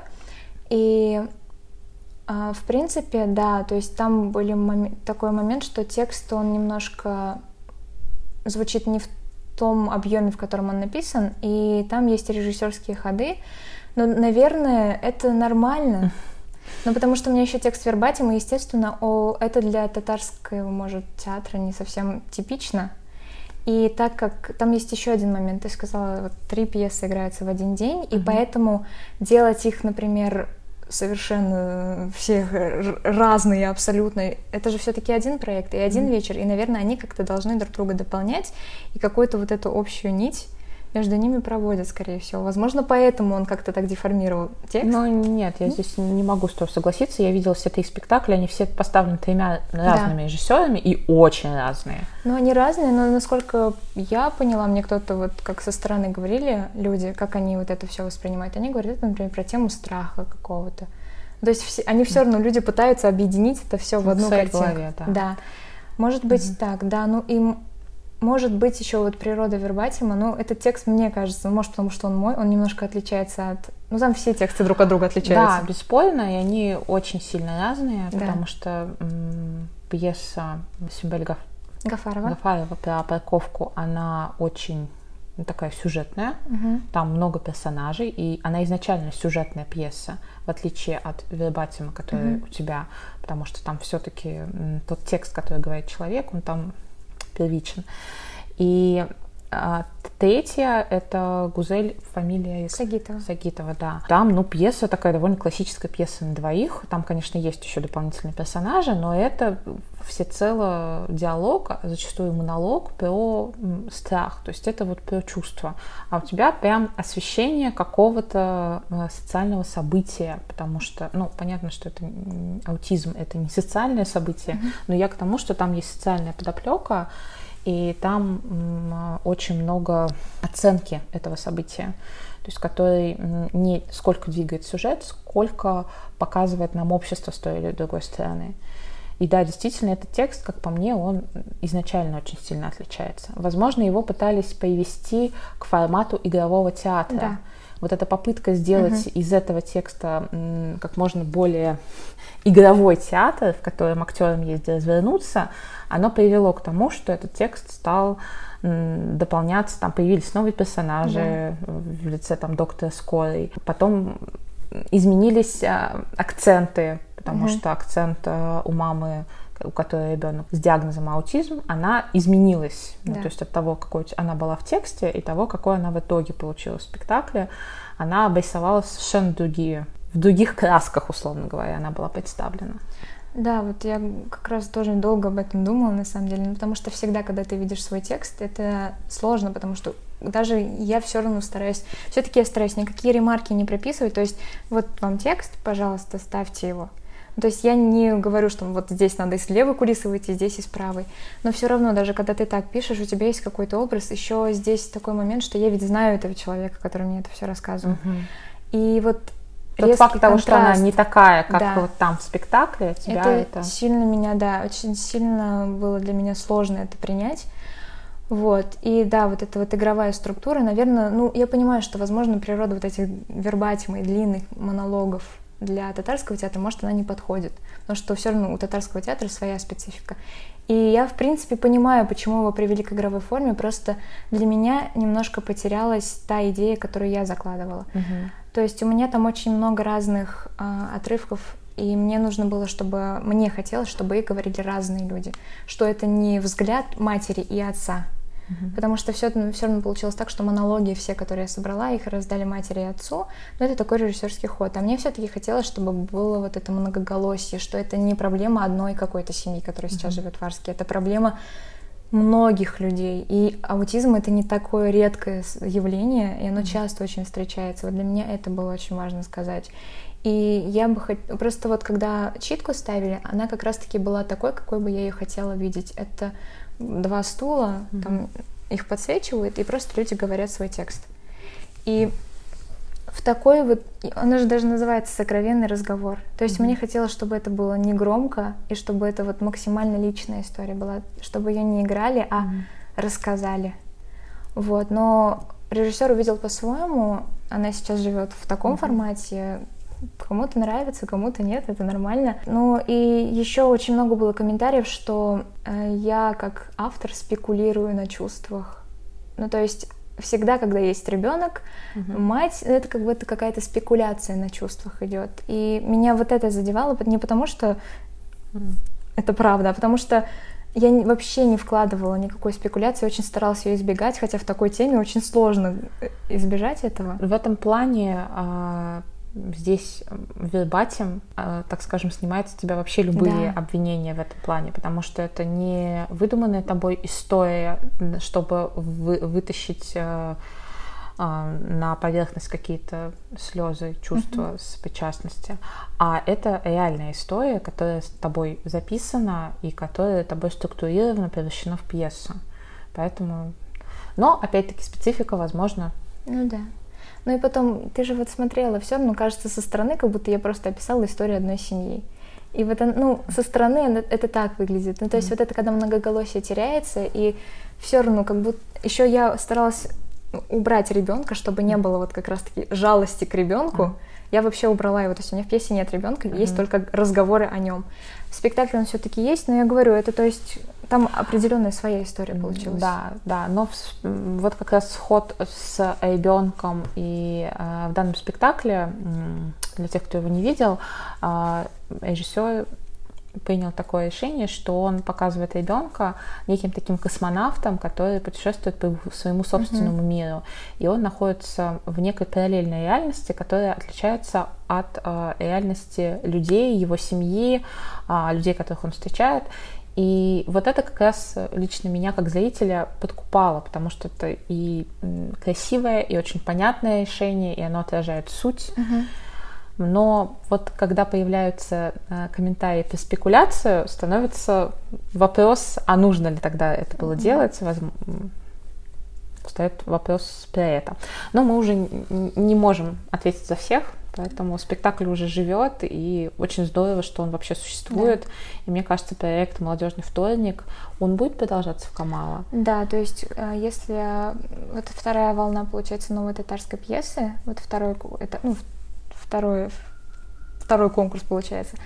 И а, в принципе, да, то есть там был мом... такой момент, что текст, он немножко звучит не в том объеме, в котором он написан, и там есть режиссерские ходы. Но, наверное, это нормально. Ну, потому что у меня еще текст вербатим, и, естественно, о, это для татарского, может, театра не совсем типично. И так как там есть еще один момент, ты сказала, вот три пьесы играются в один день, mm-hmm. и поэтому делать их, например, совершенно все разные абсолютно. Это же все-таки один проект и один mm-hmm. вечер, и, наверное, они как-то должны друг друга дополнять и какую-то вот эту общую нить между ними проводят, скорее всего. Возможно, поэтому он как-то так деформировал текст. Ну, нет, я здесь не могу с тобой согласиться. Я видела все три спектакля, они все поставлены тремя разными да. режиссерами и очень разные. Ну, они разные, но насколько я поняла, мне кто-то вот как со стороны говорили люди, как они вот это все воспринимают. Они говорят, например, про тему страха какого-то. То есть все, они все равно, люди пытаются объединить это все в одну картинку. Голове, да. да. Может быть mm-hmm. так, да. Ну, им может быть еще вот природа вербатима, но этот текст, мне кажется, может потому что он мой, он немножко отличается от... Ну, там все тексты друг от друга отличаются. Да, бесспорно, и они очень сильно разные, да. потому что м- пьеса Симбель Гаф... Гафарова. Гафарова про парковку, она очень такая сюжетная, угу. там много персонажей, и она изначально сюжетная пьеса, в отличие от вербатима, который угу. у тебя, потому что там все-таки тот текст, который говорит человек, он там первичен. И а, третья — это Гузель, фамилия Сагитова. Сагитова, да. Там, ну, пьеса такая довольно классическая пьеса на двоих. Там, конечно, есть еще дополнительные персонажи, но это всецело диалог, зачастую монолог про страх. То есть это вот про чувство. А у тебя прям освещение какого-то э, социального события, потому что, ну, понятно, что это аутизм, это не социальное событие, mm-hmm. но я к тому, что там есть социальная подоплека, и там очень много оценки этого события, то есть который не сколько двигает сюжет, сколько показывает нам общество с той или другой стороны. И да, действительно, этот текст, как по мне, он изначально очень сильно отличается. Возможно, его пытались привести к формату игрового театра. Да. Вот эта попытка сделать угу. из этого текста как можно более игровой театр, в котором актерам есть развернуться, оно привело к тому, что этот текст стал дополняться, там появились новые персонажи да. в лице там доктора Скорой. Потом изменились а, акценты, потому угу. что акцент а, у мамы у которой ребенок с диагнозом аутизм, она изменилась. Ну, да. Ну, то есть от того, какой она была в тексте, и того, какой она в итоге получила в спектакле, она обрисовала совершенно другие, в других красках, условно говоря, она была представлена. Да, вот я как раз тоже долго об этом думала, на самом деле, ну, потому что всегда, когда ты видишь свой текст, это сложно, потому что даже я все равно стараюсь, все-таки я стараюсь никакие ремарки не прописывать, то есть вот вам текст, пожалуйста, ставьте его. То есть я не говорю, что вот здесь надо из левой кулисы выйти, здесь из правой. Но все равно, даже когда ты так пишешь, у тебя есть какой-то образ. Еще здесь такой момент, что я ведь знаю этого человека, который мне это все рассказывал. Uh-huh. И вот Тот резкий факт того, что она контраст. не такая, как Да. вот там в спектакле, тебя это, это... сильно меня, да, очень сильно было для меня сложно это принять. Вот. И да, вот эта вот игровая структура, наверное, ну, я понимаю, что, возможно, природа вот этих вербатима и длинных монологов для татарского театра, может, она не подходит. Потому что все равно у татарского театра своя специфика. И я, в принципе, понимаю, почему его привели к игровой форме, просто для меня немножко потерялась та идея, которую я закладывала. Мгм. То есть у меня там очень много разных а, отрывков, и мне нужно было, чтобы мне хотелось, чтобы их говорили разные люди, что это не взгляд матери и отца, потому что все, все равно получилось так, что монологи все, которые я собрала, их раздали матери и отцу, но это такой режиссерский ход. А мне все-таки хотелось, чтобы было вот это многоголосие, что это не проблема одной какой-то семьи, которая сейчас живет в Арске, это проблема многих людей. И аутизм это не такое редкое явление, и оно часто очень встречается. Вот для меня это было очень важно сказать. И я бы хот... просто вот когда читку ставили, она как раз-таки была такой, какой бы я ее хотела видеть. Это два стула, там их подсвечивают, и просто люди говорят свой текст. И в такой вот, она же даже называется сокровенный разговор. То есть мне хотелось, чтобы это было не громко, и чтобы это вот максимально личная история была, чтобы ее не играли, а рассказали. Вот, но режиссер увидел по-своему, она сейчас живет в таком формате, кому-то нравится, кому-то нет, это нормально. Ну и еще очень много было комментариев, что э, я как автор спекулирую на чувствах. Ну то есть всегда, когда есть ребенок, мать, это как будто какая-то спекуляция на чувствах идет. И меня вот это задевало не потому, что это правда, а потому что я вообще не вкладывала никакой спекуляции, очень старалась ее избегать, хотя в такой теме очень сложно э, избежать этого. В этом плане а, здесь вербатим, а, так скажем, снимает с тебя вообще любые Да. обвинения в этом плане, потому что это не выдуманная тобой история, чтобы вы- вытащить а, а, на поверхность какие-то слезы, чувства сопричастности, а это реальная история, которая с тобой записана и которая тобой структурирована, превращена в пьесу. Поэтому, но опять-таки специфика, возможно, Ну да. Ну и потом, ты же вот смотрела, все равно кажется со стороны, как будто я просто описала историю одной семьи. И вот, ну, со стороны это, это так выглядит. Ну, то есть вот это, когда многоголосие теряется, и все равно как будто... Еще я старалась убрать ребенка, чтобы не было вот как раз-таки жалости к ребенку. Я вообще убрала его, то есть у меня в пьесе нет ребенка, есть только разговоры о нем. В спектакле он все-таки есть, но я говорю, это то есть там определенная своя история получилась. Да, да, но вот как раз сход с ребенком и э, в данном спектакле, для тех, кто его не видел, а, режиссер принял такое решение, что он показывает ребенка неким таким космонавтом, который путешествует по своему собственному миру. И он находится в некой параллельной реальности, которая отличается от э, реальности людей, его семьи, а, людей, которых он встречает. И вот это как раз лично меня как зрителя подкупало, потому что это и красивое, и очень понятное решение, и оно отражает суть. Но вот когда появляются э, комментарии по спекуляцию, становится вопрос, а нужно ли тогда это было делать? Возм- м, Встает вопрос про это. Но мы уже не можем ответить за всех, поэтому спектакль уже живет, и очень здорово, что он вообще существует. И мне кажется, проект «Молодежный вторник», он будет продолжаться в Камала. Да, то есть э, если э, вот вторая волна, получается, новой татарской пьесы, вот второй, это, ну, второй, второй конкурс, получается,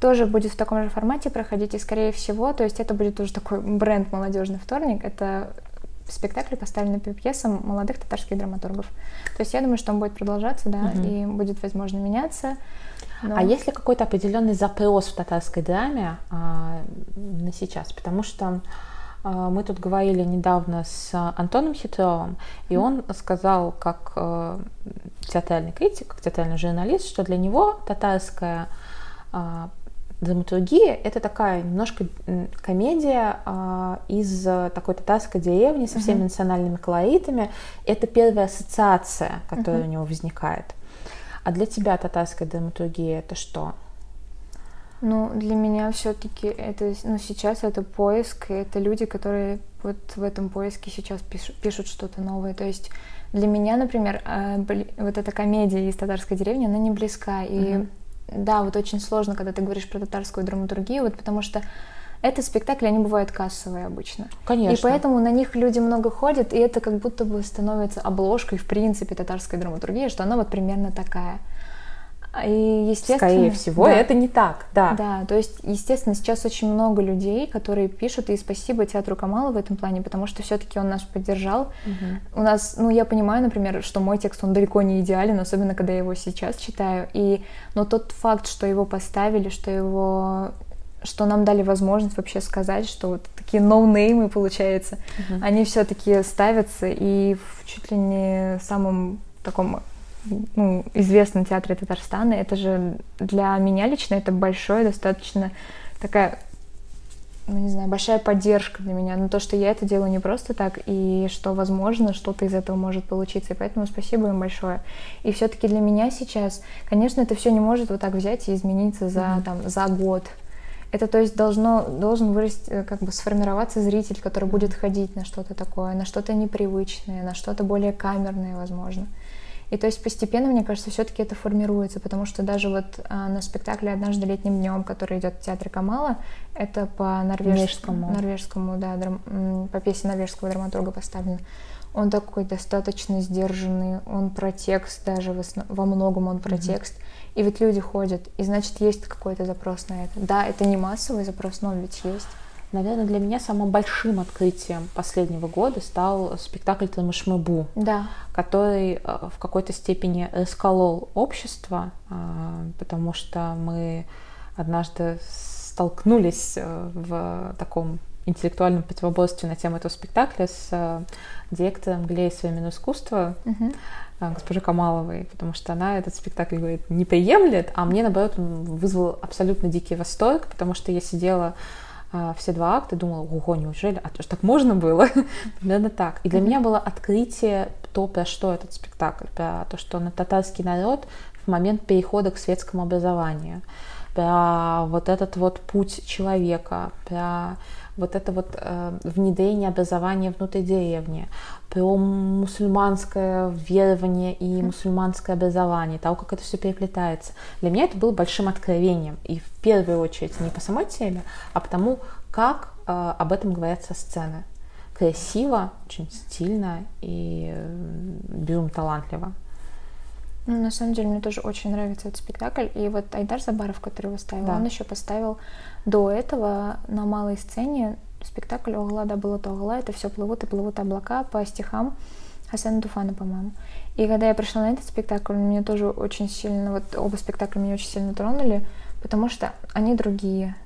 тоже будет в таком же формате проходить, и, скорее всего, то есть это будет уже такой бренд «Молодежный вторник», это спектакли, поставленные по пьесам молодых татарских драматургов. То есть я думаю, что он будет продолжаться, да, Мгм. и будет, возможно, меняться. но- А есть ли какой-то определенный запрос в татарской драме а, на сейчас? Потому что а, мы тут говорили недавно с Антоном Хитровым, и он сказал, как э, театральный критик, как театральный журналист, что для него татарская а, драматургия это такая немножко комедия а, из э, такой татарской деревни со всеми национальными колоритами. Это первая ассоциация, которая у него возникает. А для тебя татарская драматургия это что? Ну, для меня все-таки это, ну, сейчас это поиск, и это люди, которые вот в этом поиске сейчас пишут, пишут что-то новое. То есть для меня, например, э, вот эта комедия из татарской деревни, она не близка. И mm-hmm. Да, вот очень сложно, когда ты говоришь про татарскую драматургию, вот потому что это спектакли, они бывают кассовые обычно. Конечно. И поэтому на них люди много ходят, и это как будто бы становится обложкой, в принципе, татарской драматургии, что она вот примерно такая. И, естественно, Скорее всего, да, это не так, да. Да, то есть, естественно, сейчас очень много людей, которые пишут, и спасибо театру Камала в этом плане, потому что все-таки он нас поддержал. Угу. У нас, ну, я понимаю, например, что мой текст, он далеко не идеален, особенно когда я его сейчас читаю, и, но тот факт, что его поставили, что его что нам дали возможность вообще сказать, что вот такие ноунеймы, получается, uh-huh. они все-таки ставятся и в чуть ли не самом таком ну, известном театре Татарстана. Это же для меня лично это большое, достаточно такая, ну, не знаю, большая поддержка для меня. Но то, что я это делаю не просто так, и что, возможно, что-то из этого может получиться. И поэтому спасибо им большое. И все-таки для меня сейчас, конечно, это все не может вот так взять и измениться за, mm-hmm. там, за год. Это, то есть, должно, должен вырасти, э, как бы сформироваться зритель, который будет ходить на что-то такое, на что-то непривычное, на что-то более камерное, возможно. И то есть постепенно, мне кажется, все-таки это формируется, потому что даже вот а, на спектакле «Однажды летним днем», который идет в театре Камала, это по норвежскому, норвежскому да, драм, по пьесе норвежского драматурга поставлено. Он такой достаточно сдержанный, он про текст даже, во многом он про mm-hmm. текст. И ведь люди ходят, и значит есть какой-то запрос на это. Да, это не массовый запрос, но он ведь есть. Наверное, для меня самым большим открытием последнего года стал спектакль «Тамышмыбу», да. который э, в какой-то степени расколол общество, э, потому что мы однажды столкнулись э, в таком интеллектуальном противоборстве на тему этого спектакля с директором галереи современного искусства, угу. госпожей Камаловой, потому что она этот спектакль, говорит, не приемлет, а мне, наоборот, вызвал абсолютно дикий восторг, потому что я сидела все два акта, думала, ого, неужели, а то так можно было? *laughs* Примерно так. И для меня было открытие то, про что этот спектакль, про то, что на татарский народ в момент перехода к светскому образованию, про вот этот вот путь человека, про вот это вот э, внедрение образования внутри деревни, про мусульманское верование и мусульманское образование, того, как это все переплетается. Для меня это было большим откровением. И в первую очередь не по самой теме, а потому, как э, об этом говорят со сцены. Красиво, очень стильно и э, безумно талантливо. Ну, на самом деле, мне тоже очень нравится этот спектакль. И вот Айдар Забаров, который выставил, да. он еще поставил до этого на малой сцене спектакль «Огла да было то огла». Это все плывут и плывут облака по стихам Хасана Туфана, по-моему. И когда я пришла на этот спектакль, меня тоже очень сильно, вот оба спектакля меня очень сильно тронули, потому что они другие.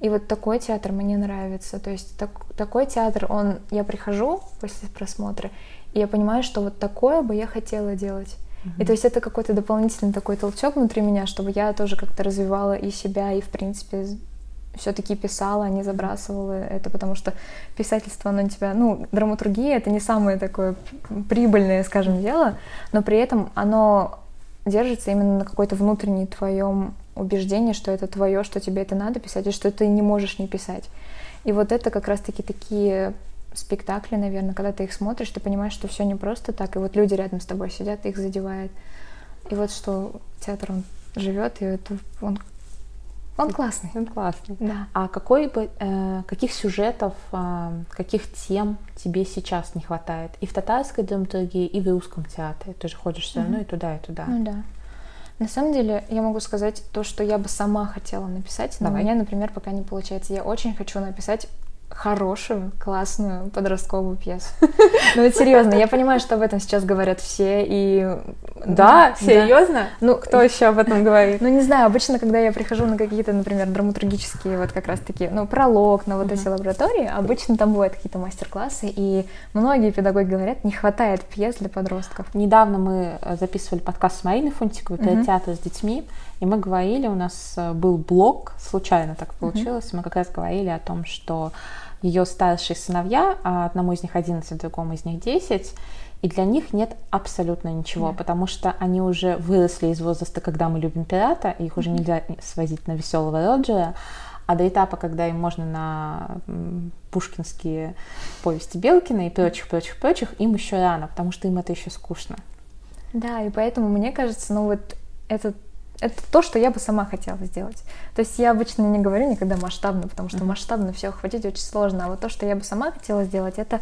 И вот такой театр мне нравится. То есть так, такой театр, он, я прихожу после просмотра, и я понимаю, что вот такое бы я хотела делать. И то есть это какой-то дополнительный такой толчок внутри меня, чтобы я тоже как-то развивала и себя, и в принципе все-таки писала, а не забрасывала это, потому что писательство, оно тебя, ну, драматургия это не самое такое прибыльное, скажем, дело, но при этом оно держится именно на какой-то внутренней твоем убеждении, что это твое, что тебе это надо писать, и что ты не можешь не писать. И вот это как раз-таки такие спектакли, наверное, когда ты их смотришь, ты понимаешь, что все не просто так, и вот люди рядом с тобой сидят, их задевает. И вот что театр, он живет, и это, он он классный. Он классный. Да. А какой бы, э, каких сюжетов, э, каких тем тебе сейчас не хватает? И в татарской драматургии, и в русском театре. Ты же ходишь все равно mm-hmm. и туда, и туда. Ну да. На самом деле, я могу сказать то, что я бы сама хотела написать, но Давай. у меня, например, пока не получается. Я очень хочу написать хорошую, классную подростковую пьесу. *laughs* Ну, это серьезно, я понимаю, что об этом сейчас говорят все, и... Да, серьезно? Ну, кто еще об этом говорит? Ну, не знаю, обычно, когда я прихожу на какие-то, например, драматургические, вот как раз-таки, ну, пролог на вот эти лаборатории, обычно там бывают какие-то мастер-классы, и многие педагоги говорят, не хватает пьес для подростков. Недавно мы э, записывали подкаст с Мариной Фунтиковой театр с детьми, и мы говорили, у нас э, был блог, случайно так получилось, мы как раз говорили о том, что ее старшие сыновья, а одному из них 11, другому из них 10, и для них нет абсолютно ничего, Да. потому что они уже выросли из возраста, когда мы любим пирата, и их уже нельзя свозить на веселого Роджера, а до этапа, когда им можно на пушкинские повести Белкина и прочих, прочих, прочих, им еще рано, потому что им это еще скучно. Да, и поэтому мне кажется, ну вот это, это то, что я бы сама хотела сделать. То есть я обычно не говорю никогда масштабно, потому что масштабно все охватить очень сложно. А вот то, что я бы сама хотела сделать, это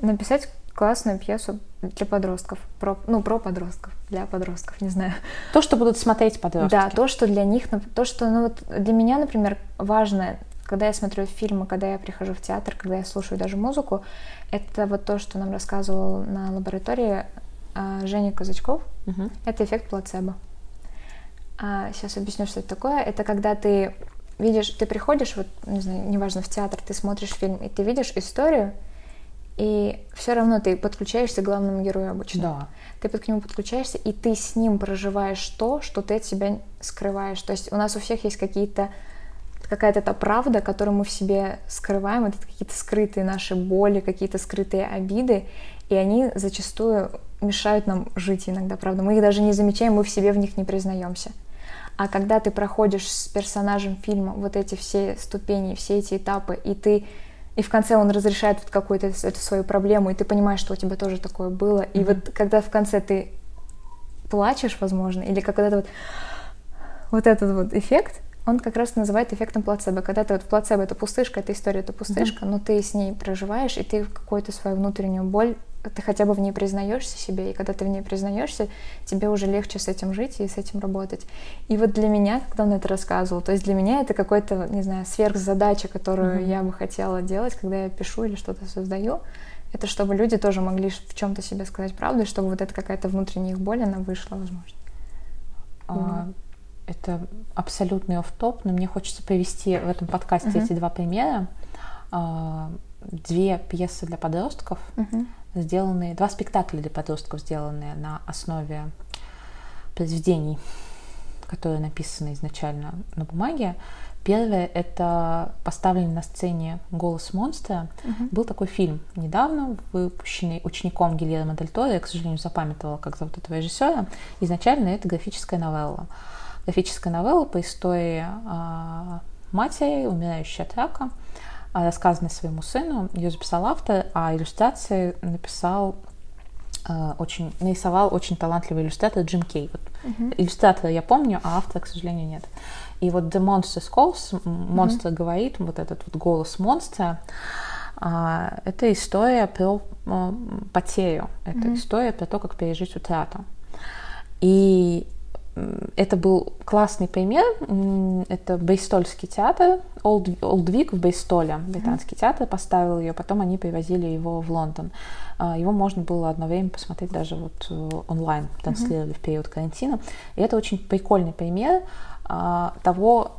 написать классную пьесу для подростков. Про, ну, про подростков, для подростков, не знаю. То, что будут смотреть подростки. Да, то, что для них, то, что, ну вот для меня, например, важно, когда я смотрю фильмы, когда я прихожу в театр, когда я слушаю даже музыку, это вот то, что нам рассказывал на лаборатории а, Женя Казачков, Мгм. это эффект плацебо. А, сейчас объясню, что это такое. Это когда ты видишь, ты приходишь, вот, не знаю, неважно, в театр, ты смотришь фильм, и ты видишь историю, и все равно ты подключаешься к главному герою обычно. Да. Ты под к нему подключаешься, и ты с ним проживаешь то, что ты от себя скрываешь. То есть у нас у всех есть какие-то какая-то та правда, которую мы в себе скрываем, это какие-то скрытые наши боли, какие-то скрытые обиды, и они зачастую мешают нам жить иногда, правда. Мы их даже не замечаем, мы в себе в них не признаемся. А когда ты проходишь с персонажем фильма вот эти все ступени, все эти этапы, и ты и в конце он разрешает вот какую-то эту свою проблему, и ты понимаешь, что у тебя тоже такое было. И вот когда в конце ты плачешь, возможно, или этот вот, вот этот вот эффект, он как раз называет эффектом плацебо. Когда ты вот в плацебо это пустышка, эта история это пустышка, но ты с ней проживаешь, и ты какую-то свою внутреннюю боль, ты хотя бы в ней признаешься себе, и когда ты в ней признаешься, тебе уже легче с этим жить и с этим работать. И вот для меня, когда он это рассказывал, то есть для меня это какой-то, не знаю, сверхзадача, которую я бы хотела делать, когда я пишу или что-то создаю, это чтобы люди тоже могли в чем-то себе сказать правду, и чтобы вот эта какая-то внутренняя их боль, она вышла, возможно. А, Это абсолютный оф-топ, но мне хочется привести в этом подкасте Мгм. эти два примера. А, Две пьесы для подростков, сделанные, два спектакля для подростков, сделанные на основе произведений, которые написаны изначально на бумаге. Первое — это поставленный на сцене «Голос монстра». Был такой фильм недавно, выпущенный учеником Гильермо Дель Торо. Я, к сожалению, запамятовала, как зовут этого режиссера. Изначально это графическая новелла. Графическая новелла по истории а, матери, умирающей от рака, а, рассказанной своему сыну. Ее записал автор, а иллюстрации написал а, очень, нарисовал очень талантливый иллюстратор Джим Кей. Вот Иллюстратора я помню, а автора, к сожалению, нет. И вот The Monster Calls, монстр говорит, вот этот вот голос монстра, а, это история про м, потерю, это история про то, как пережить утрату. И это был классный пример. Это Бейстольский театр, Олд, Олдвик в Бейстоле, британский театр поставил ее, потом они привозили его в Лондон. А, Его можно было одно время посмотреть даже вот э, онлайн, транслировали в период карантина. И это очень прикольный пример а, того,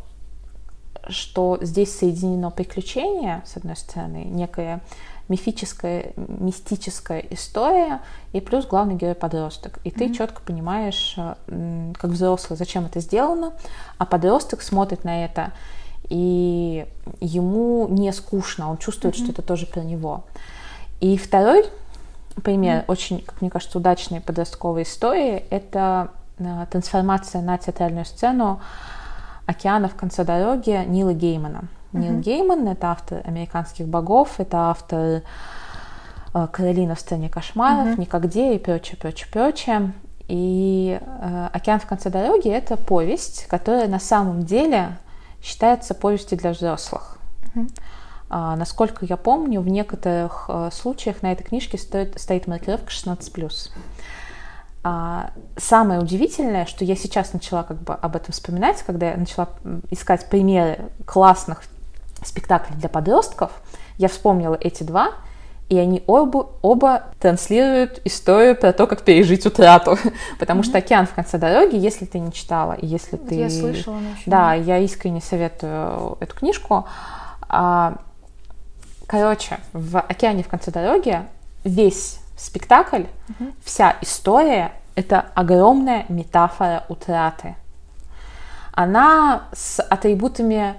что здесь соединено приключение, с одной стороны, некая мифическая, мистическая история, и плюс главный герой подросток. И ты четко понимаешь, э, как взрослый, зачем это сделано, а подросток смотрит на это, и ему не скучно, он чувствует, что это тоже про него. И второй пример, очень, как мне кажется, удачной подростковой истории, это э, трансформация на театральную сцену «Океана в конце дороги» Нила Геймана. Нил Гейман — это автор «Американских богов», это автор э, «Каролина в стране кошмаров», «Никогде» и прочее, прочее, прочее. И э, «Океан в конце дороги» — это повесть, которая на самом деле считается повестью для взрослых. А, насколько я помню, в некоторых э, случаях на этой книжке стоит, стоит маркировка 16+. А, самое удивительное, что я сейчас начала как бы об этом вспоминать, когда я начала искать примеры классных спектаклей для подростков, я вспомнила эти два, и они оба, оба транслируют историю про то, как пережить утрату. *laughs* Потому что «Океан в конце дороги», если ты не читала, и если ты... Я слышала, Да, я искренне советую эту книжку. А, Короче, в «Океане в конце дороги» весь спектакль, вся история — это огромная метафора утраты. Она с атрибутами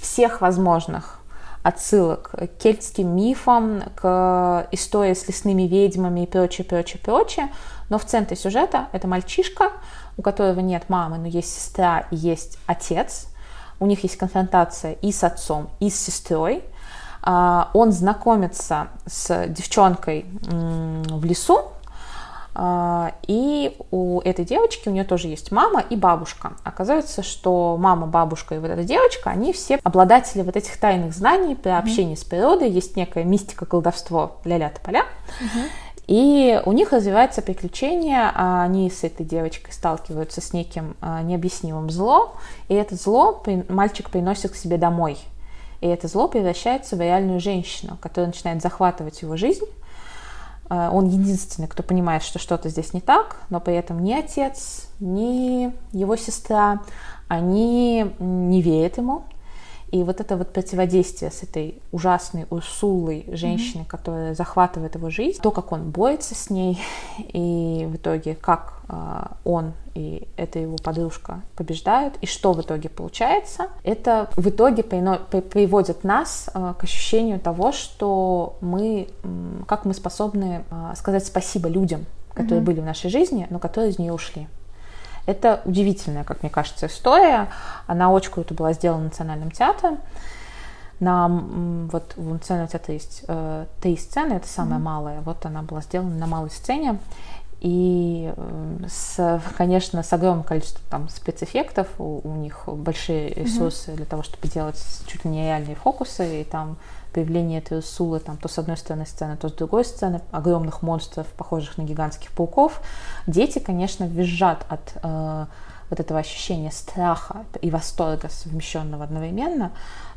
всех возможных. отсылок к кельтским мифам, к истории с лесными ведьмами и прочее, прочее, прочее. Но в центре сюжета это мальчишка, у которого нет мамы, но есть сестра и есть отец. У них есть конфронтация и с отцом, и с сестрой. А, он знакомится с девчонкой в лесу, и у этой девочки, у нее тоже есть мама и бабушка. Оказывается, что мама, бабушка и вот эта девочка, они все обладатели вот этих тайных знаний при общении mm-hmm. с природой. Есть некая мистика, колдовство, ля-ля поля. Mm-hmm. И у них развивается приключение, а они с этой девочкой сталкиваются с неким а, необъяснимым злом, и это зло мальчик приносит к себе домой. И это зло превращается в реальную женщину, которая начинает захватывать его жизнь, а, он единственный, кто понимает, что что-то здесь не так, но при этом ни отец, ни его сестра, они не верят ему. И вот это вот противодействие с этой ужасной Урсулой женщиной, mm-hmm. которая захватывает его жизнь, то, как он борется с ней, *laughs* и в итоге как э, он и эта его подружка побеждают, и что в итоге получается, это в итоге приводит нас э, к ощущению того, что мы, как мы способны э, сказать спасибо людям, которые mm-hmm. были в нашей жизни, но которые из нее ушли. Это удивительная, как мне кажется, история. Она очень круто была сделана Национальным театром. На, вот в Национальном театре есть э, три сцены, это самая mm-hmm. малая. Вот она была сделана на малой сцене. И, с, конечно, с огромным количеством там, спецэффектов, у, у них большие ресурсы mm-hmm. для того, чтобы делать чуть ли не реальные фокусы, и там появление этой Сулы, там, то с одной стороны сцены, то с другой стороны, огромных монстров, похожих на гигантских пауков. Дети, конечно, визжат от э, вот этого ощущения страха и восторга, совмещенного одновременно,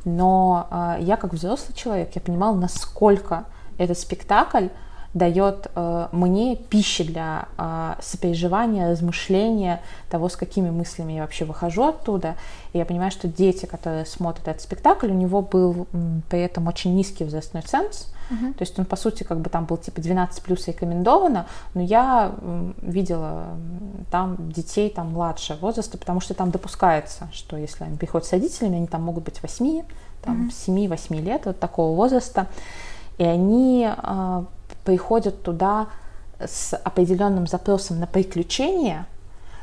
но э, я как взрослый человек, я понимала, насколько этот спектакль дает э, мне пищи для э, сопереживания, размышления того, с какими мыслями я вообще выхожу оттуда. И я понимаю, что дети, которые смотрят этот спектакль, у него был при этом очень низкий возрастной ценз. Uh-huh. То есть он, по сути, как бы там был типа 12 плюс рекомендовано, но я видела там детей там младшего возраста, потому что там допускается, что если они приходят с родителями, они там могут быть 8, там, uh-huh. 7-8 лет, вот такого возраста. И они э, приходят туда с определенным запросом на приключения,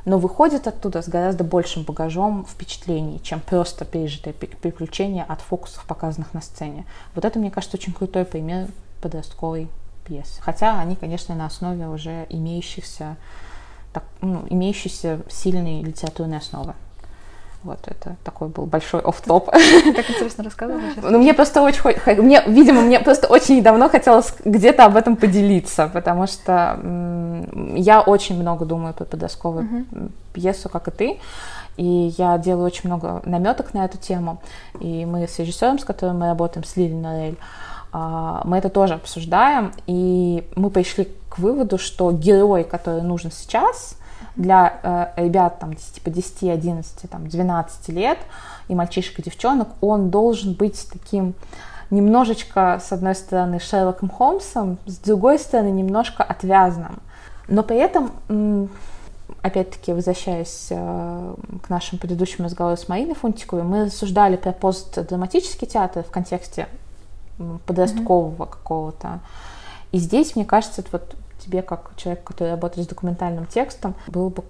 но выходят оттуда с гораздо большим багажом впечатлений, чем просто пережитые приключения от фокусов, показанных на сцене. Вот это, мне кажется, очень крутой пример подростковой пьесы. Хотя они, конечно, на основе уже имеющихся, так, ну, имеющейся сильной литературной основы. Вот это такой был большой оф топ *laughs* Так интересно рассказывала Ну, мне просто очень... Мне, видимо, мне просто очень давно хотелось где-то об этом поделиться, потому что я очень много думаю про подростковую uh-huh. пьесу, как и ты. И я делаю очень много наметок на эту тему. И мы с режиссером, с которым мы работаем, с Лили Норель, а, мы это тоже обсуждаем. И мы пришли к выводу, что герой, который нужен сейчас, для э, ребят там типа 10, 11, там 12 лет и мальчишек и девчонок, он должен быть таким немножечко, с одной стороны, Шерлоком Холмсом, с другой стороны, немножко отвязным. Но при этом, опять-таки, возвращаясь э, к нашему предыдущему разговору с Мариной Фунтиковой, мы рассуждали про постдраматический театр в контексте подросткового mm-hmm. какого-то. И здесь, мне кажется, вот тебе, как человек, который работает с документальным текстом, было бы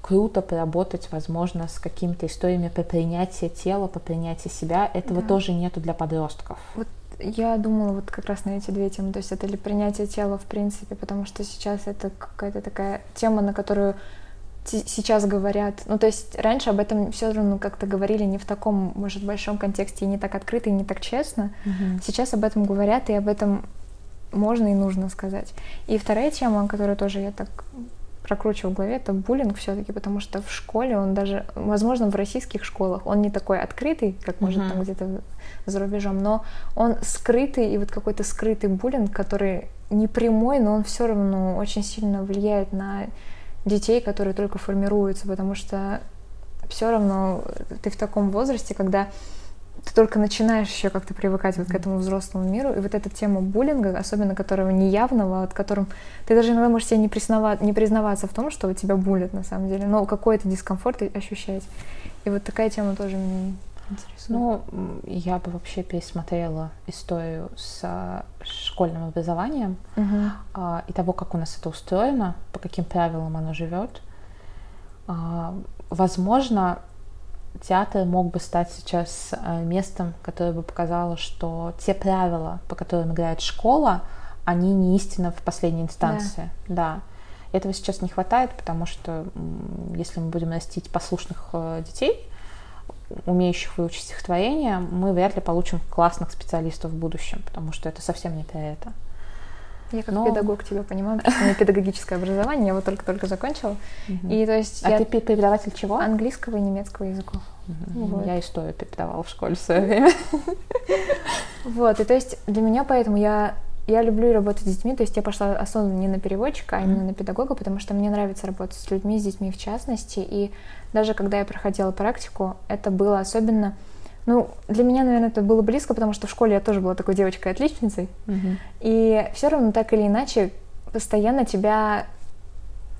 круто поработать, возможно, с какими-то историями по принятию тела, по принятию себя. Этого да. тоже нету для подростков. Вот я думала вот как раз на эти две темы. То есть это ли принятие тела в принципе, потому что сейчас это какая-то такая тема, на которую сейчас говорят. Ну, то есть раньше об этом все равно как-то говорили не в таком, может, большом контексте, и не так открыто, и не так честно. Угу. Сейчас об этом говорят, и об этом можно и нужно сказать. И вторая тема, которую тоже я так прокручиваю в голове, это буллинг все-таки, потому что в школе он даже, возможно, в российских школах он не такой открытый, как может uh-huh. там где-то за рубежом, но он скрытый и вот какой-то скрытый буллинг, который не прямой, но он все равно очень сильно влияет на детей, которые только формируются, потому что все равно ты в таком возрасте, когда ты только начинаешь еще как-то привыкать вот к этому взрослому миру, и вот эта тема буллинга, особенно которого неявного, от которым ты даже иногда можешь себе не, признавать, не признаваться в том, что тебя булят на самом деле, но какой-то дискомфорт ощущать. И вот такая тема тоже мне интересует. Ну, я бы вообще пересмотрела историю с а, школьным образованием а, и того, как у нас это устроено, по каким правилам оно живет. А, Возможно, театр мог бы стать сейчас а, местом, которое бы показало, что те правила, по которым играет школа, они не истина в последней инстанции. Да. Этого сейчас не хватает, потому что если мы будем растить послушных э, детей, умеющих выучить стихотворение, мы вряд ли получим классных специалистов в будущем, потому что это совсем не про это. Я как Но- педагог тебя понимаю, потому что у меня педагогическое образование, я его только-только закончила. И то есть А я ты преподаватель чего? английского и немецкого языков. Мгм. вот. Я историю преподавала в школе в свое время. *laughs* Вот, и то есть для меня поэтому я, я люблю работать с детьми, то есть я пошла осознанно не на переводчика, а именно на педагога, потому что мне нравится работать с людьми, с детьми в частности, и даже когда я проходила практику, это было особенно, ну, для меня, наверное, это было близко, потому что в школе я тоже была такой девочкой-отличницей, и все равно так или иначе постоянно тебя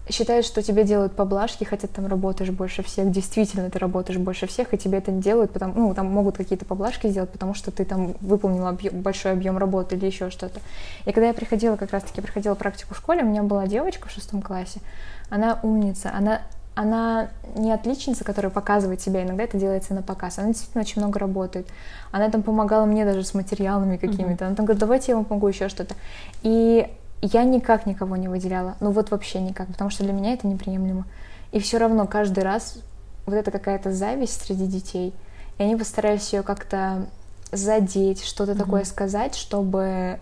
считают, что тебе делают поблажки, хотя ты там работаешь больше всех, действительно ты работаешь больше всех, и тебе это не делают, потому, ну, там могут какие-то поблажки сделать, потому что ты там выполнила объем- большой объем работы или еще что-то. И когда я приходила, как раз-таки приходила практику в школе, у меня была девочка в шестом классе, она умница, она она не отличница, которая показывает себя, иногда это делается на показ. Она действительно очень много работает. Она там помогала мне даже с материалами какими-то. Она там говорит, давайте я вам помогу еще что-то. И я никак никого не выделяла. Ну вот вообще никак, потому что для меня это неприемлемо. И все равно каждый раз вот это какая-то зависть среди детей. И они постарались ее как-то задеть, что-то такое сказать, чтобы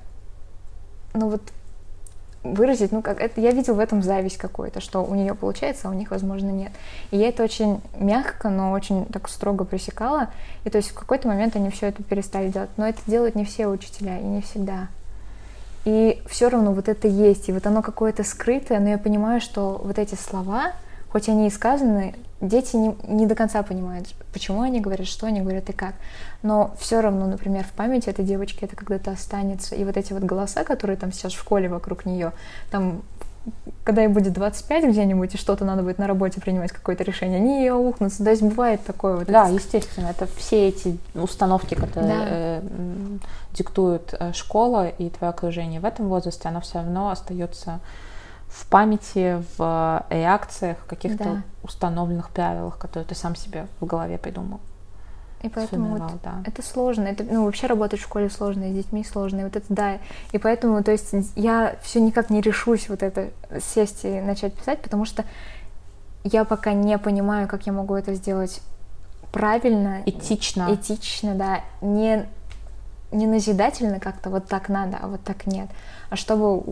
ну вот выразить, ну как это, я видел в этом зависть какую-то, что у нее получается, а у них, возможно, нет. И я это очень мягко, но очень так строго пресекала. И то есть в какой-то момент они все это перестали делать. Но это делают не все учителя и не всегда. И все равно вот это есть, и вот оно какое-то скрытое, но я понимаю, что вот эти слова, хоть они и сказаны, дети не, не до конца понимают, почему они говорят, что они говорят и как. Но все равно, например, в памяти этой девочки это когда-то останется. И вот эти вот голоса, которые там сейчас в школе вокруг нее, там когда ей будет 25 где-нибудь, и что-то надо будет на работе принимать какое-то решение, они ее ухнутся. То есть бывает такое вот. Да, естественно, это все эти установки, которые Да. э, диктует э, школа и твое окружение в этом возрасте, оно все равно остается в памяти, в реакциях, в каких-то Да. установленных правилах, которые ты сам себе в голове придумал. И поэтому вот да. это сложно. Это, ну, вообще работать в школе сложно, и с детьми сложно. И вот это да. И поэтому, то есть, я все никак не решусь вот это сесть и начать писать, потому что я пока не понимаю, как я могу это сделать правильно, Этично. этично, да, не не назидательно как-то вот так надо, а вот так нет, а чтобы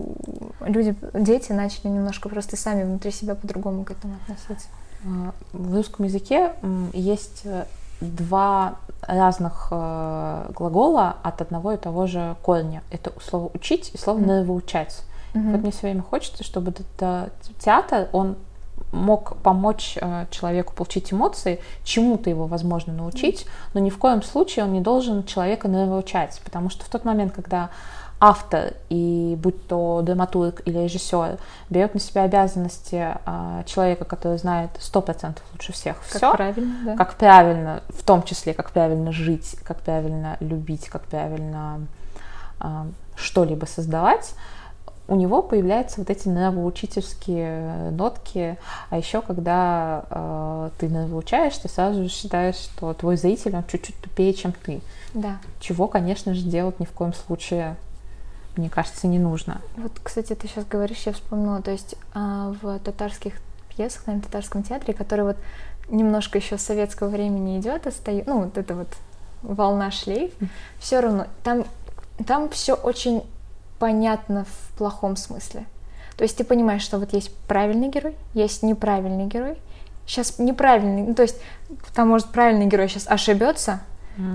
люди, дети начали немножко просто сами внутри себя по-другому к этому относиться. А, В русском языке есть э, два разных э, глагола от одного и того же корня. Это слово «учить» и слово «нравоучать». Мгм. Вот мне все время хочется, чтобы т- т- театр, он мог помочь э, человеку получить эмоции, чему-то его возможно научить, но ни в коем случае он не должен человека нравоучать, потому что в тот момент, когда автор, и будь то драматург или режиссер, берет на себя обязанности а, человека, который знает 100% лучше всех Как все, правильно, да? как правильно, в том числе, как правильно жить, как правильно любить, как правильно а, что-либо создавать, у него появляются вот эти нравоучительские нотки, а еще когда э, ты нравоучаешь, ты сразу же считаешь, что твой зритель, он чуть-чуть тупее, чем ты. Да. Чего, конечно же, делать ни в коем случае, мне кажется, не нужно. Вот, кстати, ты сейчас говоришь, я вспомнила, то есть а, в татарских пьесах, на татарском театре, который вот немножко еще с советского времени идет, остается, ну, вот это вот волна шлейф, все равно там, там все очень понятно в плохом смысле. То есть ты понимаешь, что вот есть правильный герой, есть неправильный герой. Сейчас неправильный, ну то есть там может правильный герой сейчас ошибется,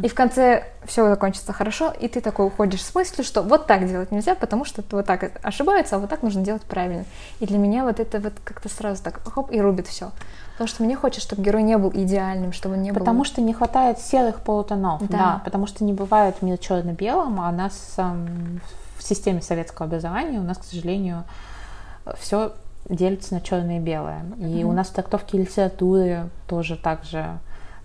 и в конце все закончится хорошо, и ты такой уходишь с мыслью, что вот так делать нельзя, потому что вот так ошибаются, а вот так нужно делать правильно. И для меня вот это вот как-то сразу так хоп и рубит все. Потому что мне хочется, чтобы герой не был идеальным, чтобы он не был... Потому что не хватает серых полутонов, Да. да. потому что не бывает мир черно-белым, а нас эм, в системе советского образования у нас, к сожалению, все делится на черное и белое. И у нас в трактовке литературы тоже так же.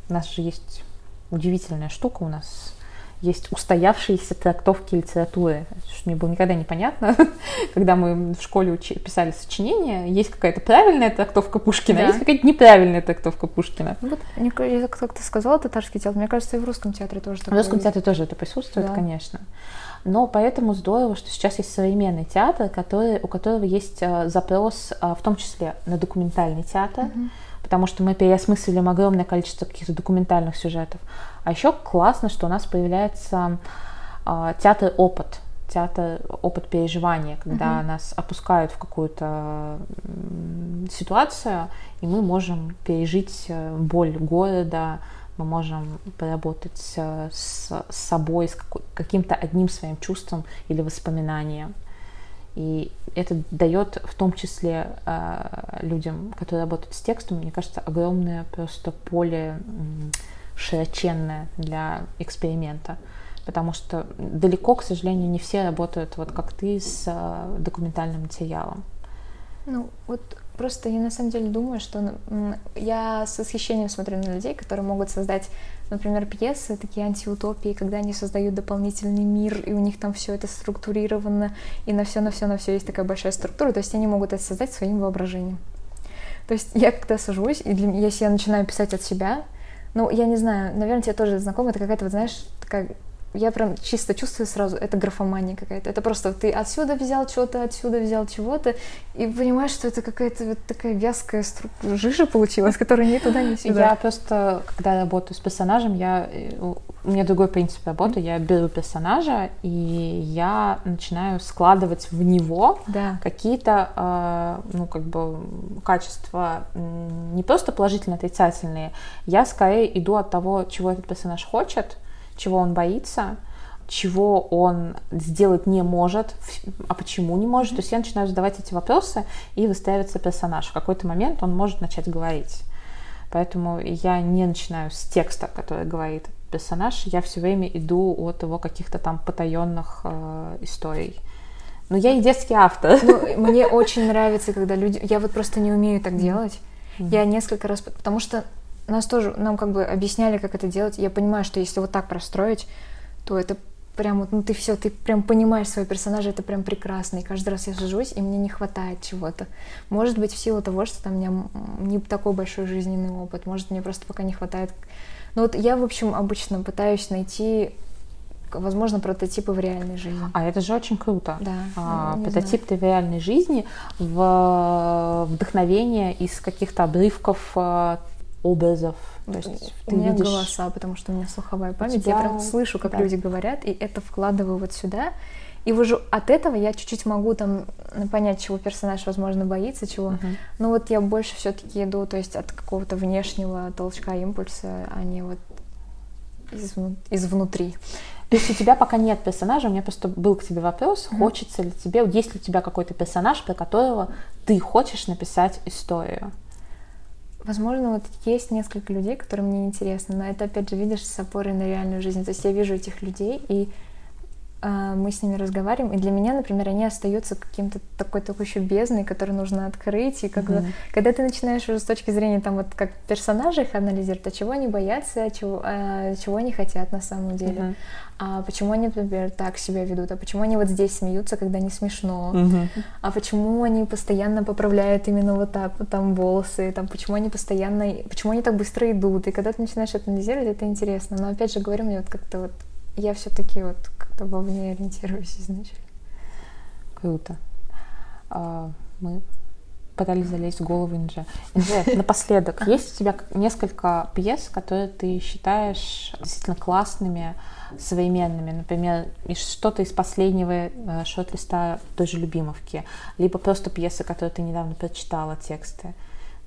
У нас же есть удивительная штука у нас есть устоявшиеся трактовки литературы. Что мне было никогда непонятно, *laughs* когда мы в школе учи, писали сочинения, есть какая-то правильная трактовка Пушкина, да. есть какая-то неправильная трактовка Пушкина. Вот, мне, как ты сказала, татарский театр, мне кажется, и в русском театре тоже В русском театре тоже это присутствует, да. конечно. Но поэтому здорово, что сейчас есть современный театр, который, у которого есть а, запрос, а, в том числе на документальный театр, mm-hmm. потому что мы переосмыслили огромное количество каких-то документальных сюжетов. А еще классно, что у нас появляется э, театр опыт, театр опыт переживания, когда uh-huh. нас опускают в какую-то ситуацию, и мы можем пережить э, боль города, мы можем поработать с, с собой, с каким-то одним своим чувством или воспоминанием. И это дает в том числе э, людям, которые работают с текстом, мне кажется, огромное просто поле широченная для эксперимента. Потому что далеко, к сожалению, не все работают вот как ты с э, документальным материалом. Ну, вот просто я на самом деле думаю, что я с восхищением смотрю на людей, которые могут создать, например, пьесы, такие антиутопии, когда они создают дополнительный мир, и у них там все это структурировано, и на все, на все, на все есть такая большая структура, то есть они могут это создать своим воображением. То есть я когда сажусь, и для, если я начинаю писать от себя, ну, я не знаю, наверное, тебе тоже знакомо, это какая-то, вот, знаешь, такая я прям чисто чувствую сразу, это графомания какая-то. Это просто ты отсюда взял что-то, отсюда взял чего-то, и понимаешь, что это какая-то вот такая вязкая стру... жижа получилась, которая ни туда, ни *laughs* сюда. Я просто, когда работаю с персонажем, я... у меня другой принцип работы. Я беру персонажа, и я начинаю складывать в него да. какие-то, э, ну, как бы, качества не просто положительно отрицательные. Я скорее иду от того, чего этот персонаж хочет, чего он боится, чего он сделать не может, а почему не может. То есть я начинаю задавать эти вопросы, и выстраивается персонаж. В какой-то момент он может начать говорить. Поэтому я не начинаю с текста, который говорит персонаж, я все время иду от его каких-то там потаенных э, историй. Но я и детский автор. Ну, мне очень нравится, когда люди... Я вот просто не умею так делать. Я несколько раз... Потому что нас тоже, нам как бы объясняли, как это делать. Я понимаю, что если вот так простроить, то это прям вот, ну ты все, ты прям понимаешь своего персонажа, это прям прекрасно. И каждый раз я сажусь, и мне не хватает чего-то. Может быть, в силу того, что там у меня не такой большой жизненный опыт, может, мне просто пока не хватает. Ну вот я, в общем, обычно пытаюсь найти возможно, прототипы в реальной жизни. А это же очень круто. Да. А, прототипы в реальной жизни, в вдохновение из каких-то обрывков а, образов. То есть у ты меня видишь... голоса, потому что у меня слуховая память. Тебя... Я прям слышу, как да. люди говорят, и это вкладываю вот сюда. И уже от этого я чуть-чуть могу там понять, чего персонаж, возможно, боится, чего. Uh-huh. Но вот я больше все-таки иду, то есть от какого-то внешнего толчка, импульса, а не вот из, изнутри. То есть у тебя пока нет персонажа, у меня просто был к тебе вопрос, mm-hmm. хочется ли тебе, есть ли у тебя какой-то персонаж, про которого ты хочешь написать историю? Возможно, вот есть несколько людей, которые мне интересны, но это, опять же, видишь, с опорой на реальную жизнь. То есть я вижу этих людей, и мы с ними разговариваем, и для меня, например, они остаются каким-то такой такой еще бездной, который нужно открыть, и когда, mm-hmm. когда ты начинаешь уже с точки зрения там вот как персонажей их анализировать, а чего они боятся, а чего, а чего они хотят на самом деле, mm-hmm а почему они, например, так себя ведут, а почему они вот здесь смеются, когда не смешно, угу. а почему они постоянно поправляют именно вот так вот там волосы, там почему они постоянно, почему они так быстро идут, и когда ты начинаешь это анализировать, это интересно, но опять же говорю, мне вот как-то вот, я все-таки вот как-то вовне ориентируюсь изначально. Круто. А, мы пытались залезть в голову Инже. Инже, напоследок, *laughs* есть у тебя несколько пьес, которые ты считаешь действительно классными, современными, например, что-то из последнего э, шорт-листа той же «Любимовки», либо просто пьесы, которые ты недавно прочитала, тексты,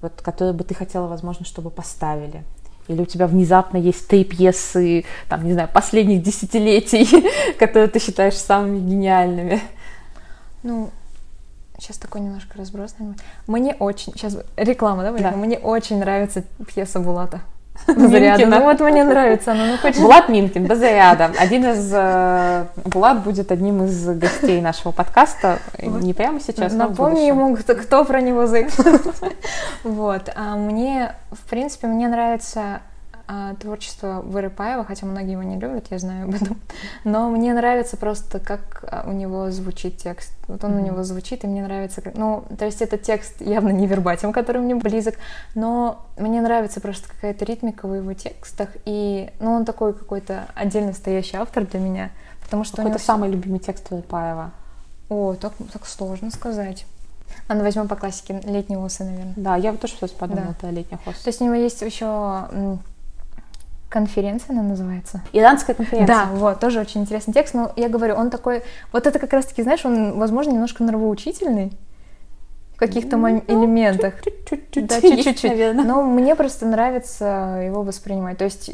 вот, которые бы ты хотела, возможно, чтобы поставили? Или у тебя внезапно есть три пьесы, там, не знаю, последних десятилетий, *laughs* которые ты считаешь самыми гениальными? Ну, сейчас такой немножко разброс. Мне очень, сейчас реклама, да, да. Мне очень нравится пьеса Булата. Минкина. Ну вот мне *laughs* нравится она. Ну, хоть... Булат Минкин, Базаряда. Один из... Э, Булат будет одним из гостей нашего подкаста. Не прямо сейчас, но Напомни ему, кто, кто про него заикнулся. *laughs* Вот. А мне, в принципе, мне нравится творчество Вырыпаева, хотя многие его не любят, я знаю об этом. Но мне нравится просто, как а, у него звучит текст. Вот он mm-hmm. у него звучит, и мне нравится. Ну, то есть этот текст явно не вербатим, который мне близок, но мне нравится просто какая-то ритмика в его текстах, и, ну, он такой какой-то отдельно стоящий автор для меня, потому что Какой-то него... самый любимый текст Вырыпаева? О, так, так сложно сказать. А ну возьмем по классике летние осы, наверное. Да, я вот тоже сейчас подумала, да. это летних ос. То есть у него есть еще конференция она называется. Иранская конференция. Да, вот, тоже очень интересный текст. Но я говорю, он такой... Вот это как раз-таки, знаешь, он, возможно, немножко нравоучительный в каких-то ну, элементах. Чуть-чуть. Да, чуть-чуть. Но мне просто нравится его воспринимать. То есть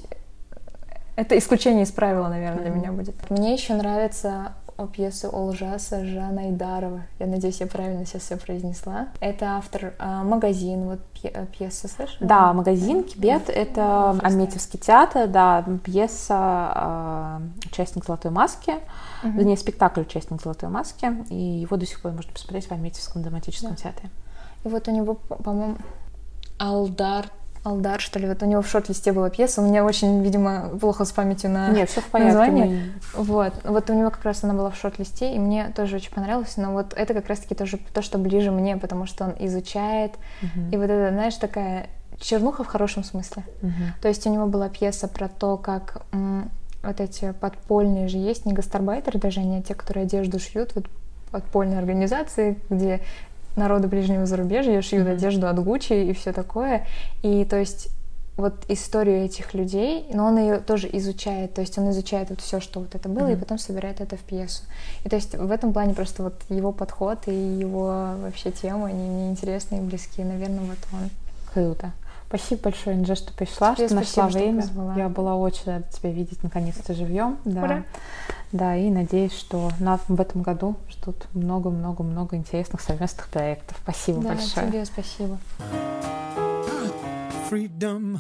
это исключение из правила, наверное, mm-hmm. для меня будет. Мне еще нравится пьесу Олжаса Жана Идарова. Я надеюсь, я правильно сейчас все произнесла. Это автор э, «Магазин», вот э, пьеса, слышишь? Да, «Магазин», «Кибет» — это Альметьевский театр, да, пьеса э, «Участник золотой маски», угу. вернее, спектакль «Участник золотой маски», и его до сих пор можно посмотреть в Альметьевском драматическом да. театре. И вот у него, по-моему, Алдар Алдар, что ли, вот у него в шорт-листе была пьеса, у меня очень, видимо, плохо с памятью на Нет, все в порядке, название. Мы... Вот, вот у него как раз она была в шорт-листе, и мне тоже очень понравилось, но вот это как раз-таки тоже то, что ближе мне, потому что он изучает, угу. и вот это, знаешь, такая чернуха в хорошем смысле. Угу. То есть у него была пьеса про то, как м, вот эти подпольные же есть, не гастарбайтеры даже, они а те, которые одежду шьют, вот подпольные организации, где народы ближнего зарубежья шьют mm-hmm. одежду от Гуччи и все такое. И то есть вот историю этих людей, но он ее тоже изучает, то есть он изучает вот все, что вот это было, mm-hmm. и потом собирает это в пьесу. И то есть в этом плане просто вот его подход и его вообще темы, они мне интересны и близки, наверное, вот он. Круто. Спасибо большое, Инжа, что пришла, Тебе что нашла время. Что Я была очень рада тебя видеть наконец-то живьем. Да. Ура. Да, и надеюсь, что нас в этом году ждут много-много-много интересных совместных проектов. Спасибо да, большое. Тебе спасибо. Freedom.